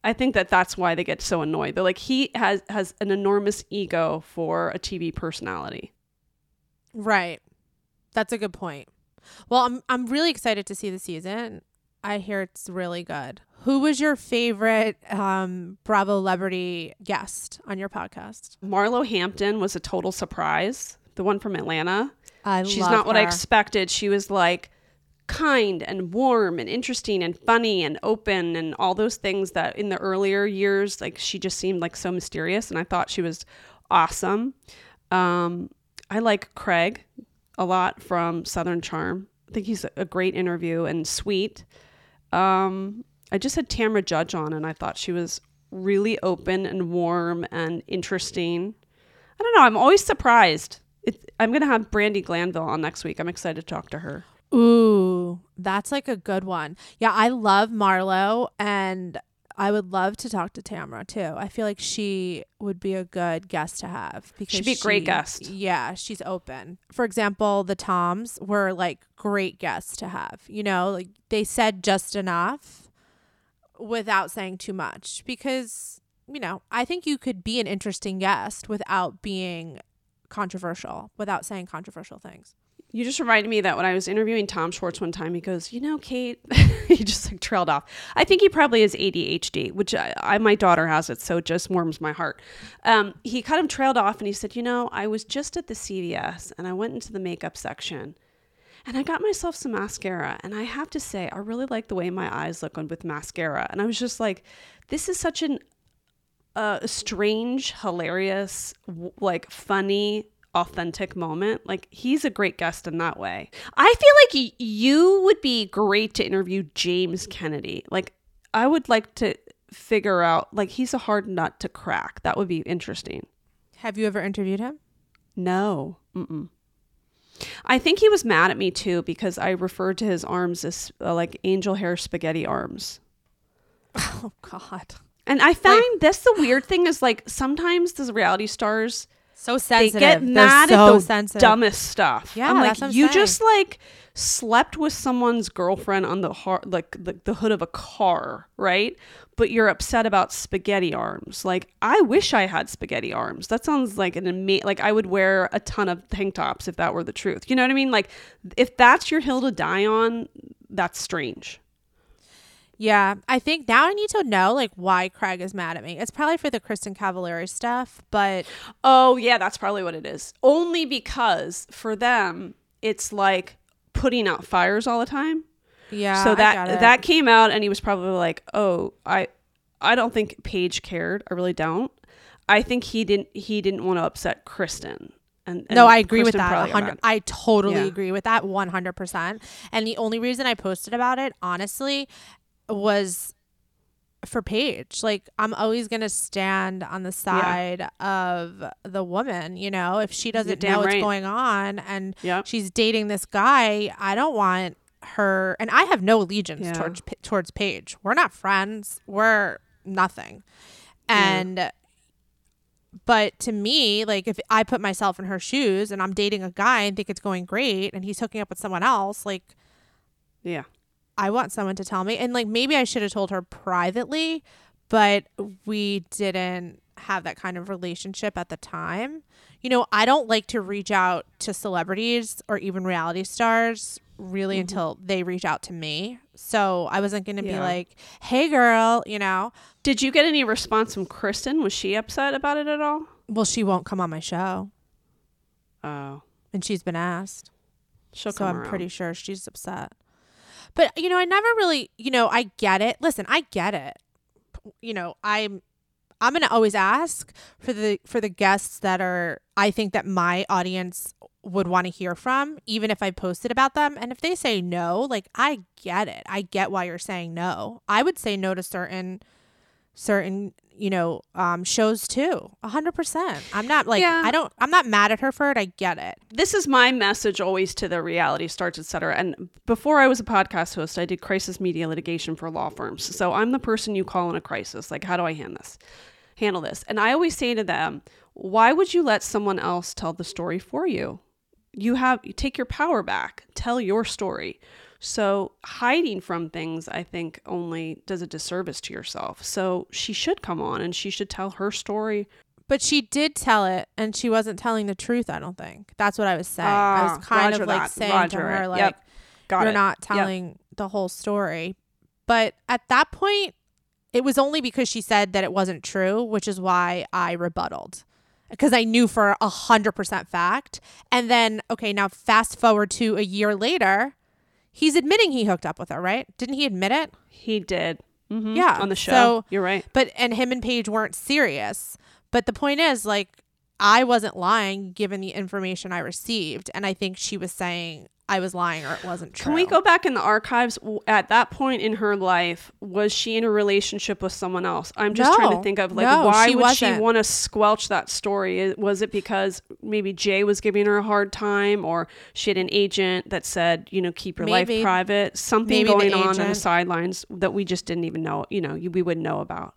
I think that that's why they get so annoyed. They're like, he has, has an enormous ego for a TV personality. Right. That's a good point. Well, I'm I'm really excited to see the season. I hear it's really good. Who was your favorite um, Bravo celebrity guest on your podcast? Marlo Hampton was a total surprise, the one from Atlanta. I She's not what I expected. She was like kind and warm and interesting and funny and open and all those things that in the earlier years, like she just seemed like so mysterious. And I thought she was awesome. Um, I like Craig a lot from Southern Charm. I think he's a great interview and sweet. Um, I just had Tamra Judge on and I thought she was really open and warm and interesting. I don't know. I'm always surprised. It, I'm going to have Brandi Glanville on next week. I'm excited to talk to her. Ooh, that's like a good one. Yeah, I love Marlo and I would love to talk to Tamra too. I feel like she would be a good guest to have because She'd be a great guest. Yeah, she's open. For example, the Toms were like great guests to have. You know, like they said just enough without saying too much because, you know, I think you could be an interesting guest without being controversial, without saying controversial things. You just reminded me that when I was interviewing Tom Schwartz one time, he goes, "You know, Kate," he just like trailed off. I think he probably has ADHD, which I, I my daughter has it, so it just warms my heart. Um, he kind of trailed off, and he said, "You know, I was just at the CVS, and I went into the makeup section, and I got myself some mascara, and I have to say, I really like the way my eyes look with mascara." And I was just like, "This is such an uh, strange, hilarious, like funny." Authentic moment like he's a great guest in that way i feel like y- you would be great to interview james kennedy like i would like to figure out like he's a hard nut to crack that would be interesting Have you ever interviewed him? no Mm-mm. i think he was mad at me too because i referred to his arms as uh, like angel hair spaghetti arms Oh God. And I find this the weird thing is like sometimes the reality stars So they sensitive. get They're mad so at the sensitive. dumbest stuff. Yeah, I'm like, that's what I'm you saying. just like slept with someone's girlfriend on the har- like the, the hood of a car, right? But you're upset about spaghetti arms. Like, I wish I had spaghetti arms. That sounds like an amazing. Like, I would wear a ton of tank tops if that were the truth. You know what I mean? Like, if that's your hill to die on, that's strange. Yeah, I think now I need to know like why Craig is mad at me. It's probably for the Kristin Cavallari stuff, but Oh, yeah, that's probably what it is. Only because for them, it's like putting out fires all the time. yeah. so I that it. that came out and he was probably like, "Oh, I I don't think Paige cared. I really don't. I think he didn't he didn't want to upset Kristin." And, and no, I agree with that. 100. I totally Yeah. agree with that 100%. And the only reason I posted about it, honestly, was for Paige. Like, I'm always going to stand on the side of the woman, you know? If she doesn't know what's right. going on and Yeah. she's dating this guy, I don't want her. And I have no allegiance Yeah. towards towards Paige. We're not friends. We're nothing. And but to me, like if I put myself in her shoes and I'm dating a guy and think it's going great and he's hooking up with someone else, like Yeah. I want someone to tell me. And like maybe I should have told her privately, but we didn't have that kind of relationship at the time. You know, I don't like to reach out to celebrities or even reality stars really Mm-hmm. until they reach out to me. So I wasn't going to be like, "Hey girl, you know, Did you get any response from Kristin? Was she upset about it at all? well she won't come on my show." Oh, And she's been asked. she'll so I'm around. pretty sure she's upset. But you know, I never really, you know, I get it. Listen, I get it. You know, I'm I'm going to always ask for the for the guests that are I think that my audience would want to hear from even if I posted about them and if they say no, like I get it. I get why you're saying no. I would say no to certain certain you know um shows too a hundred percent i'm not like Yeah. i don't i'm not mad at her for it i get it this is my message always to the reality stars, etc. And before I was a podcast host, I did crisis media litigation for law firms. So I'm the person you call in a crisis. Like, how do I handle this? Handle this. And I always say to them, why would you let someone else tell the story for you? You have you take your power back. Tell your story. So hiding from things, I think, only does a disservice to yourself. So she should come on and she should tell her story. But she did tell it, and she wasn't telling the truth. I don't think that's what I was saying. I Ah, was kind roger of like that. saying Roger to her, it. like, Yep. "You're it. not Yep. telling the whole story." But at that point, it was only because she said that it wasn't true, which is why I rebutted because I knew for a hundred percent fact. And then, okay, now fast forward to a year later, he's admitting he hooked up with her, right? Didn't he admit it? He did. Mhm. Yeah, On the show. so- You're right. But and him and Paige weren't serious. But the point is, like, I wasn't lying given the information I received, and I think she was saying I was lying or it wasn't true. Can we go back in the archives? At that point in her life, was she in a relationship with someone else? I'm just trying to think of like No, why she would she wasn't. want to squelch that story? Was it because maybe Jay was giving her a hard time, or she had an agent that said, you know, keep your Maybe. life private? Something going on in the sidelines that we just didn't even know. You know, we wouldn't know about.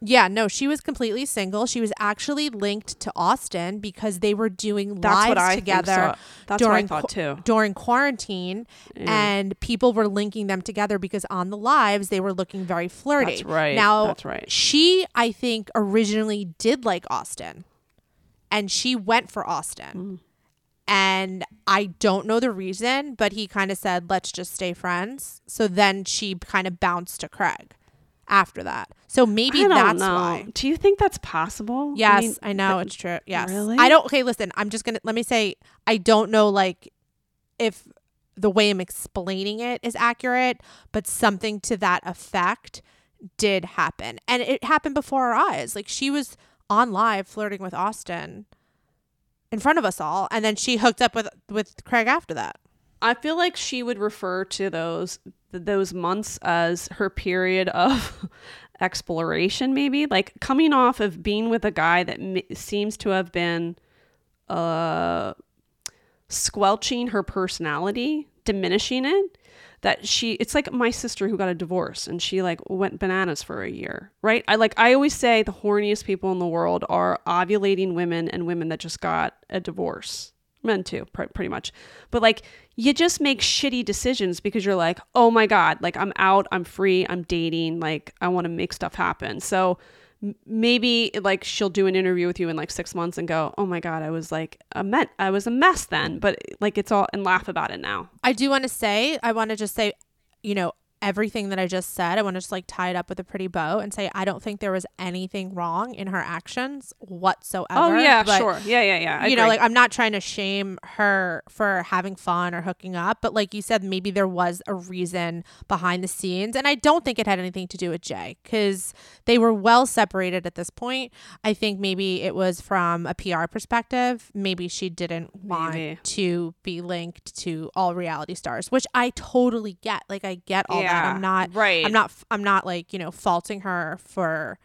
Yeah, no, she was completely single. She was actually linked to Austen because they were doing That's lives what I together so. That's what I during thought too. during quarantine, and people were linking them together because on the lives they were looking very flirty. That's right. Now, That's right. She, I think, originally did like Austen, and she went for Austen. Mm. And I don't know the reason, but he kind of said, let's just stay friends. So then she kind of bounced to Craig after that. So maybe I don't that's know. why. Do you think that's possible? Yes, I, mean, know it's true. Yes. Really? I don't okay, listen, I'm just gonna let me say I don't know like if the way I'm explaining it is accurate, but something to that effect did happen. And it happened before our eyes. Like she was on live flirting with Austen in front of us all, and then she hooked up with with Craig after that. I feel like she would refer to those th- those months as her period of exploration maybe? Like coming off of being with a guy that m- seems to have been uh squelching her personality diminishing it that she it's like my sister who got a divorce and she like went bananas for a year right? I like i always say the horniest people in the world are ovulating women and women that just got a divorce men too pr- pretty much. But like you just make shitty decisions because you're like oh my god like i'm out i'm free i'm dating like i want to make stuff happen. So maybe like she'll do an interview with you in like six months and go oh my god i was like a met i was a mess then. But like it's all and laugh about it now. I do want to say, I want to just say, you know, everything that I just said, I want to just like tie it up with a pretty bow and say, I don't think there was anything wrong in her actions whatsoever. oh yeah but, sure yeah yeah yeah I you know, like I'm not trying to shame her for having fun or hooking up, but like you said, maybe there was a reason behind the scenes. And I don't think it had anything to do with Jay because they were well separated at this point. I think maybe it was from a PR perspective. Maybe she didn't want Maybe. to be linked to all reality stars, which I totally get. Like I get all that. I'm not right. I'm not I'm not like, you know, faulting her for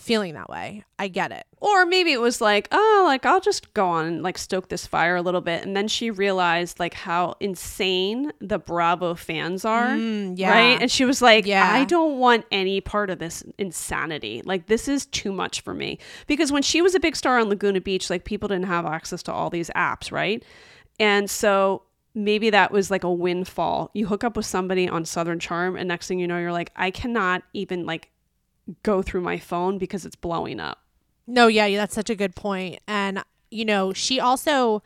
feeling that way. I get it. Or maybe it was like, oh, like I'll just go on and like stoke this fire a little bit. And then she realized like how insane the Bravo fans are. Mm, yeah. Right. And she was like, Yeah. I don't want any part of this insanity. Like, this is too much for me. Because when she was a big star on Laguna Beach, like people didn't have access to all these apps. Right. And so maybe that was like a windfall. You hook up with somebody on Southern Charm, and next thing you know, you're like, I cannot even like go through my phone because it's blowing up. No, yeah, yeah, that's such a good point. And you know, she also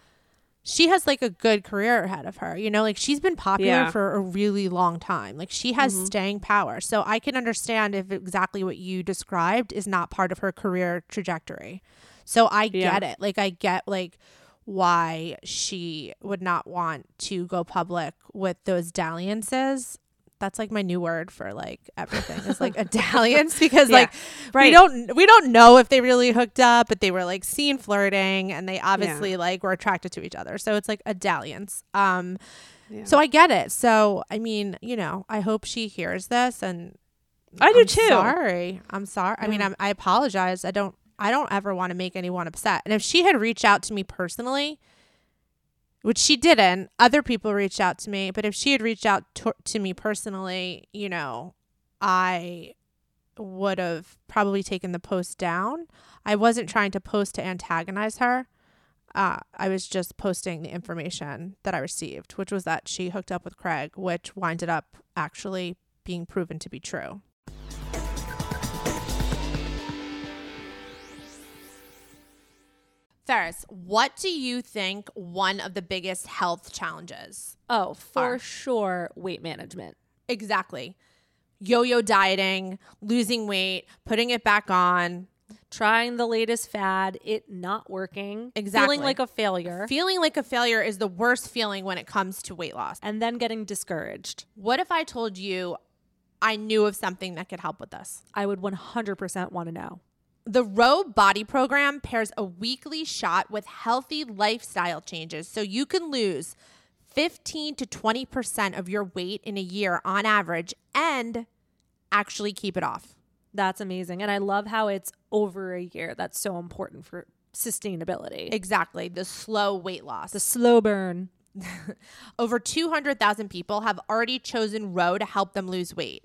she has like a good career ahead of her. You know, like she's been popular Yeah. for a really long time. Like she has Mm-hmm. staying power. So I can understand if exactly what you described is not part of her career trajectory. So I Yeah. get it. Like I get like why she would not want to go public with those dalliances. That's like my new word for like everything. It's like a dalliance because Yeah, like we don't we don't know if they really hooked up, but they were like seen flirting and they obviously like were attracted to each other. So it's like a dalliance. Um Yeah. so I get it. So I mean, you know, I hope she hears this and I do I'm too. Sorry. I'm sorry. I mean, I'm, I apologize. I don't I don't ever want to make anyone upset. And if she had reached out to me personally, which she didn't, other people reached out to me, but if she had reached out to, to me personally, you know, I would have probably taken the post down. I wasn't trying to post to antagonize her. Uh, I was just posting the information that I received, which was that she hooked up with Craig, which winded up actually being proven to be true. Ferris, what do you think one of the biggest health challenges? Oh, for Are. sure, weight management. Exactly. Yo yo dieting, losing weight, putting it back on, Trying the latest fad, it not working. Exactly. Feeling like a failure. feeling like a failure is the worst feeling when it comes to weight loss. and then getting discouraged. What if I told you I knew of something that could help with this? I would 100% want to know. The Ro Body Program pairs a weekly shot with healthy lifestyle changes so you can lose 15 to 20% of your weight in a year on average and actually keep it off. That's amazing. And I love how it's over a year. That's so important for sustainability. Exactly, the slow weight loss. the slow burn. Over 200,000 people have already chosen Ro to help them lose weight.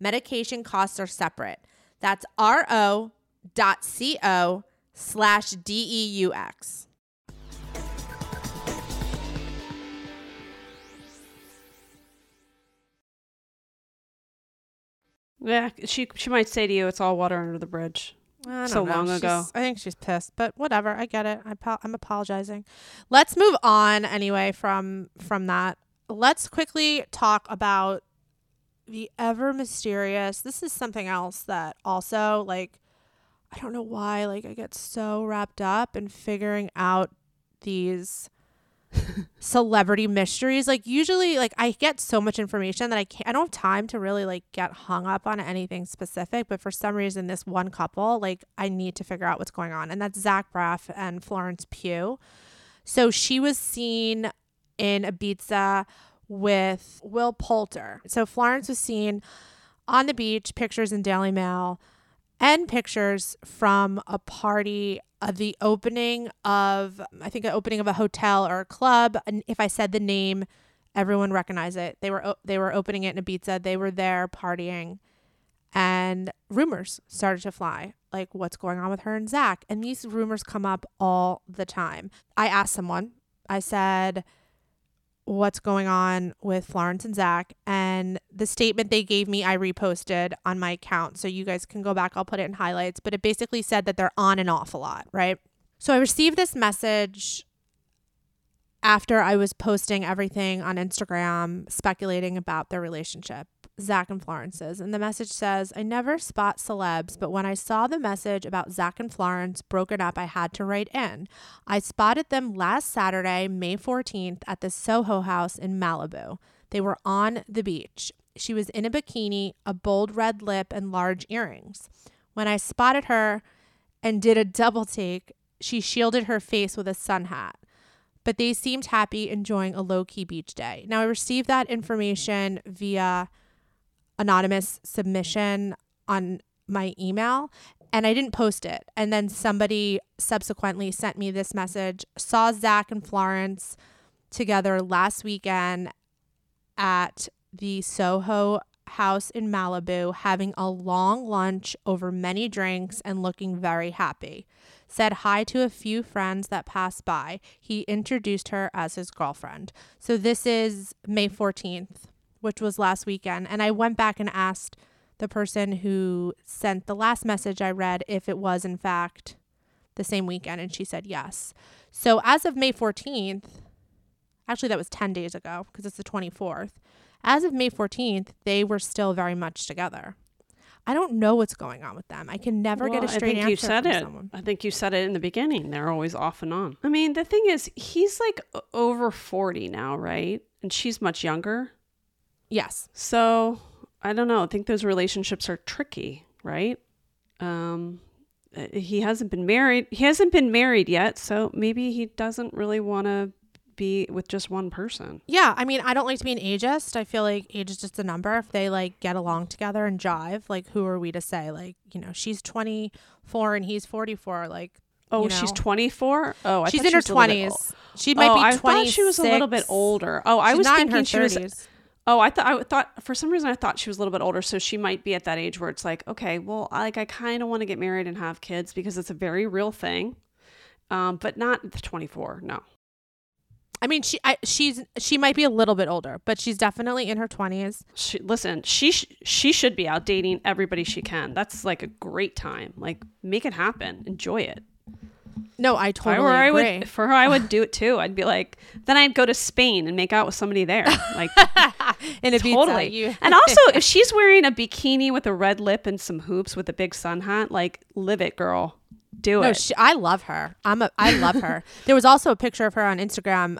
Medication costs are separate. That's ro.co slash D-E-U-X. Yeah, she she might say to you, "It's all water under the bridge." I don't So know. long She's- ago. I think she's pissed, but whatever. I get it. I apo- I'm apologizing. Let's move on anyway from from that. Let's quickly talk about the ever mysterious. This is something else that also like I don't know why like I get so wrapped up in figuring out these celebrity mysteries. Like usually like I get so much information that I can't I don't have time to really like get hung up on anything specific, but for some reason this one couple, like I need to figure out what's going on. And that's Zach Braff and Florence Pugh. So she was seen in Ibiza with Will Poulter. So Florence was seen on the beach, pictures in Daily Mail, and pictures from a party of the opening of I think an opening of a hotel or a club. And if I said the name, everyone recognized it. They were they were opening it in Ibiza. They were there partying, and rumors started to fly. Like what's going on with her and Zach? And these rumors come up all the time. I asked someone. I said, what's going on with Florence and Zach. And the statement they gave me, I reposted on my account. So you guys can go back. I'll put it in highlights. But it basically said that they're on and off a lot, right? So I received this message after I was posting everything on Instagram speculating about their relationship, Zach and Florence's. And the message says, I never spot celebs, but when I saw the message about Zach and Florence broken up, I had to write in. I spotted them last Saturday, May 14th, at the Soho House in Malibu. They were on the beach. She was in a bikini, a bold red lip, and large earrings. When I spotted her and did a double take, she shielded her face with a sun hat but they seemed happy enjoying a low key beach day. Now, I received that information via anonymous submission on my email and I didn't post it. And then somebody subsequently sent me this message saw Zach and Florence together last weekend at the Soho house in Malibu, having a long lunch over many drinks and looking very happy said hi to a few friends that passed by. He introduced her as his girlfriend. So this is May 14th, which was last weekend. And I went back and asked the person who sent the last message I read if it was, in fact, the same weekend. And she said yes. So as of May 14th, actually, that was 10 days ago because it's the 24th. As of May 14th, they were still very much together. I don't know what's going on with them. I can never get a Well, straight I think answer you said from it. someone. I think you said it in the beginning. They're always off and on. I mean, the thing is, he's like over 40 now, right? And she's much younger. Yes. So I don't know. I think those relationships are tricky, right? Um, uh, he hasn't been married. He hasn't been married yet, so maybe he doesn't really want to be with just one person. Yeah, I mean, I don't like to be an ageist. I feel like age is just a number. If they like get along together and jive, like who are we to say? Like, you know, she's 24 and he's 44. Like, Oh, you she's 24. Oh, I she's in she her was a little bit 20s. She might oh, be I 26. thought she was a little bit older. Oh, I She's was not in thinking her she was. 30s. Oh, I thought I thought for some reason I thought she was a little bit older, so she might be at that age where it's like, okay, well, I- like I kind of want to get married and have kids because it's a very real thing, um, but not the 24. No, I mean, she I, she's she might be a little bit older, but she's definitely in her 20s. she, listen, she sh- she should be out dating everybody she can. That's like a great time. Like make it happen, enjoy it. No, I I totally were, I agree. would for her, I would do it too. I'd be like, then I'd go to Spain and make out with somebody there, like. in Ibiza, totally. you- and also, if she's wearing a bikini with a red lip and some hoops with a big sun hat, like live it, girl. Do No, it. she, I love her. I'm a, I love her. There was also a picture of her on Instagram.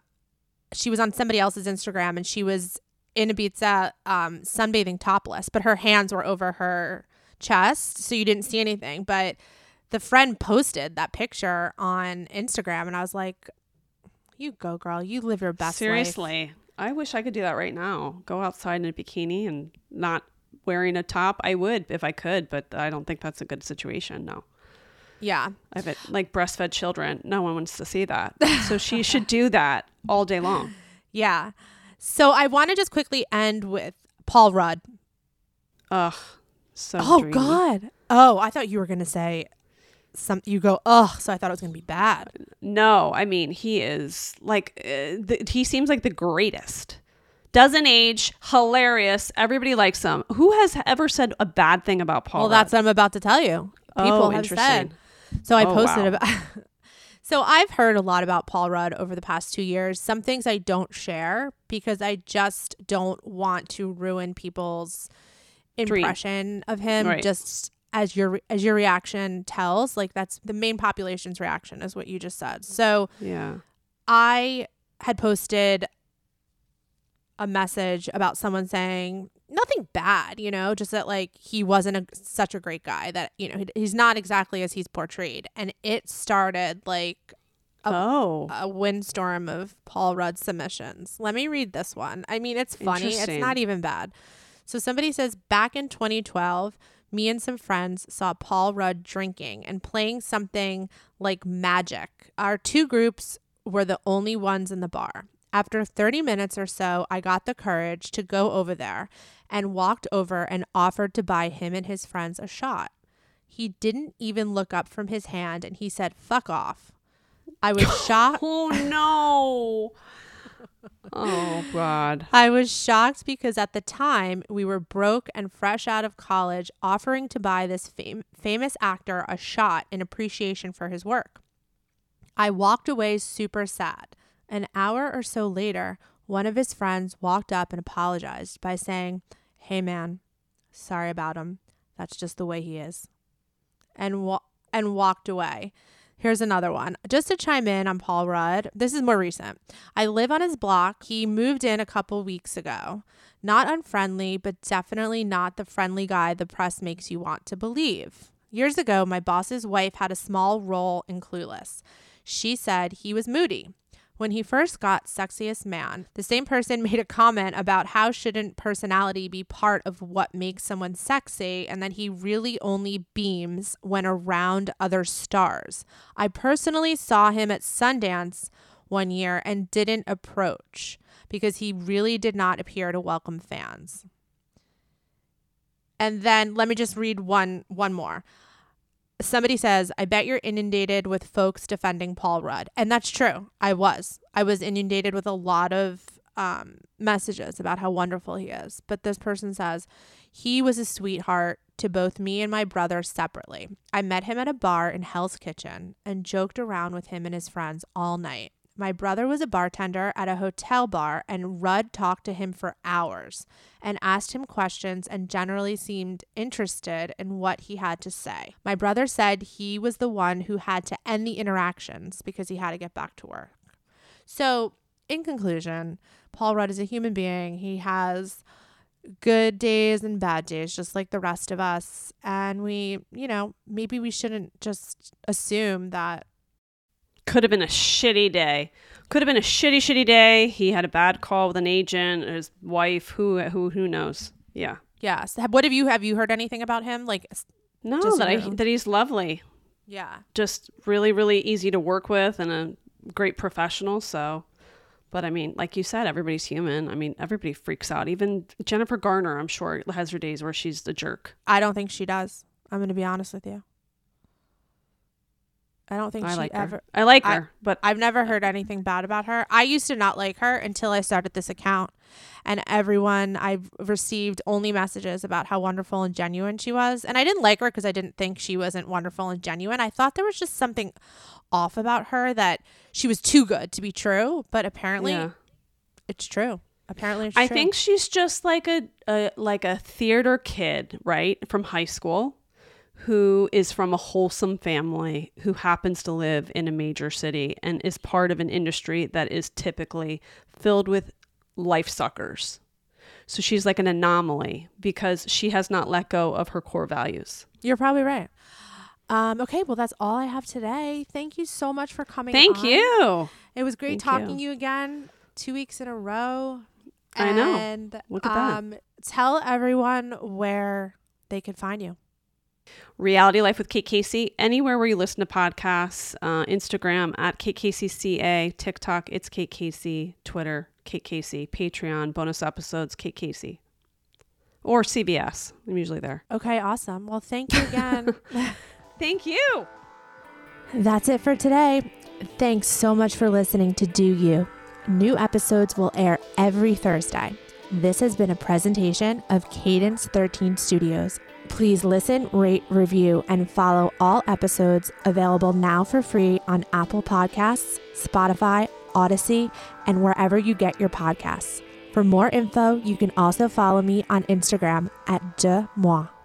She was on somebody else's Instagram, and she was in Ibiza, um, sunbathing topless, but her hands were over her chest, so you didn't see anything. But the friend posted that picture on Instagram, and I was like, "You go, girl. You live your best life." Seriously, I wish I could do that right now. Go outside in a bikini and not wearing a top. I would if I could, but I don't think that's a good situation. No. Yeah. I have it like breastfed children. No one wants to see that. So she should do that all day long. Yeah. So I want to just quickly end with Paul Rudd. Ugh. So Oh dreamy. God. Oh, I thought you were gonna say some. You go. Ugh. So I thought it was gonna be bad. No, I mean he is like uh, the, he seems like the greatest. Doesn't age. Hilarious. Everybody likes him. Who has ever said a bad thing about Paul? well, Rudd? that's what I'm about to tell you. People Oh, have interesting. said. So I Oh, posted wow. about. so I've heard a lot about Paul Rudd over the past two years. Some things I don't share because I just don't want to ruin people's Dream. impression of him. Right. Just as your as your reaction tells, like that's the main population's reaction is what you just said. So yeah. I had posted a message about someone saying nothing bad, you know, just that like he wasn't a, such a great guy that, you know, he- he's not exactly as he's portrayed. And it started like a, Oh. a windstorm of Paul Rudd submissions. Let me read this one. I mean, it's funny, it's not even bad. So somebody says back in 2012, me and some friends saw Paul Rudd drinking and playing something like magic. Our two groups were the only ones in the bar. After 30 minutes or so, I got the courage to go over there and walked over and offered to buy him and his friends a shot. He didn't even look up from his hand and he said, fuck off. I was shocked. Oh no. oh God. I was shocked because at the time we were broke and fresh out of college, offering to buy this fam- famous actor a shot in appreciation for his work. I walked away super sad. An hour or so later, one of his friends walked up and apologized by saying, Hey man, sorry about him. That's just the way he is. And, wa- and walked away. Here's another one. Just to chime in on Paul Rudd, this is more recent. I live on his block. He moved in a couple weeks ago. Not unfriendly, but definitely not the friendly guy the press makes you want to believe. Years ago, my boss's wife had a small role in Clueless. She said he was moody. When he first got Sexiest Man, the same person made a comment about how shouldn't personality be part of what makes someone sexy and that he really only beams when around other stars. I personally saw him at Sundance one year and didn't approach because he really did not appear to welcome fans. And then let me just read one one more somebody says, I bet you're inundated with folks defending Paul Rudd. And that's true. I was. I was inundated with a lot of um, messages about how wonderful he is. But this person says, he was a sweetheart to both me and my brother separately. I met him at a bar in Hell's Kitchen and joked around with him and his friends all night. My brother was a bartender at a hotel bar, and Rudd talked to him for hours and asked him questions and generally seemed interested in what he had to say. My brother said he was the one who had to end the interactions because he had to get back to work. So, in conclusion, Paul Rudd is a human being. He has good days and bad days, just like the rest of us. And we, you know, maybe we shouldn't just assume that Could have been a shitty day. Could have been a shitty, shitty day. He had a bad call with an agent, his wife. Who, who, who knows? Yeah. Yes. Have- What have you have you heard anything about him? Like, No, that I, that he's lovely. yeah. Just really, really easy to work with and a great professional. So, but I mean, like you said, everybody's human. I mean, everybody freaks out. Even Jennifer Garner, I'm sure, has her days where she's the jerk. I don't think she does. I'm going to be honest with you. I don't think I she like ever. her. I like I- her, but I've never heard anything bad about her. I used to not like her until I started this account, and everyone I've received only messages about how wonderful and genuine she was. And I didn't like her because I didn't think she wasn't wonderful and genuine. I thought there was just something off about her that she was too good to be true. But apparently, yeah. it's true. Apparently, it's I true. think she's just like a, a like a theater kid, right, from high school, who is from a wholesome family, who happens to live in a major city and is part of an industry that is typically filled with life suckers. So she's like an anomaly because she has not let go of her core values. You're probably right. Um, okay, well, that's all I have today. Thank you so much for coming. Thank on. you. It was great Thank talking you. you again, two weeks in a row. I know. And, Look at that. um, Tell everyone where they can find you. Reality Life with Kate Casey, anywhere where you listen to podcasts, uh, Instagram at Kate Casey CA, TikTok, it's Kate Casey, Twitter, Kate Casey, Patreon, bonus episodes, Kate Casey, or CBS. I'm usually there. Okay, awesome. Well, thank you again. Thank you. That's it for today. Thanks so much for listening to Deux U. New episodes will air every Thursday. This has been a presentation of Cadence 13 Studios. Please listen, rate, review, and follow all episodes available now for free on Apple Podcasts, Spotify, Audacy, and wherever you get your podcasts. For more info, you can also follow me on Instagram at Deuxmoi.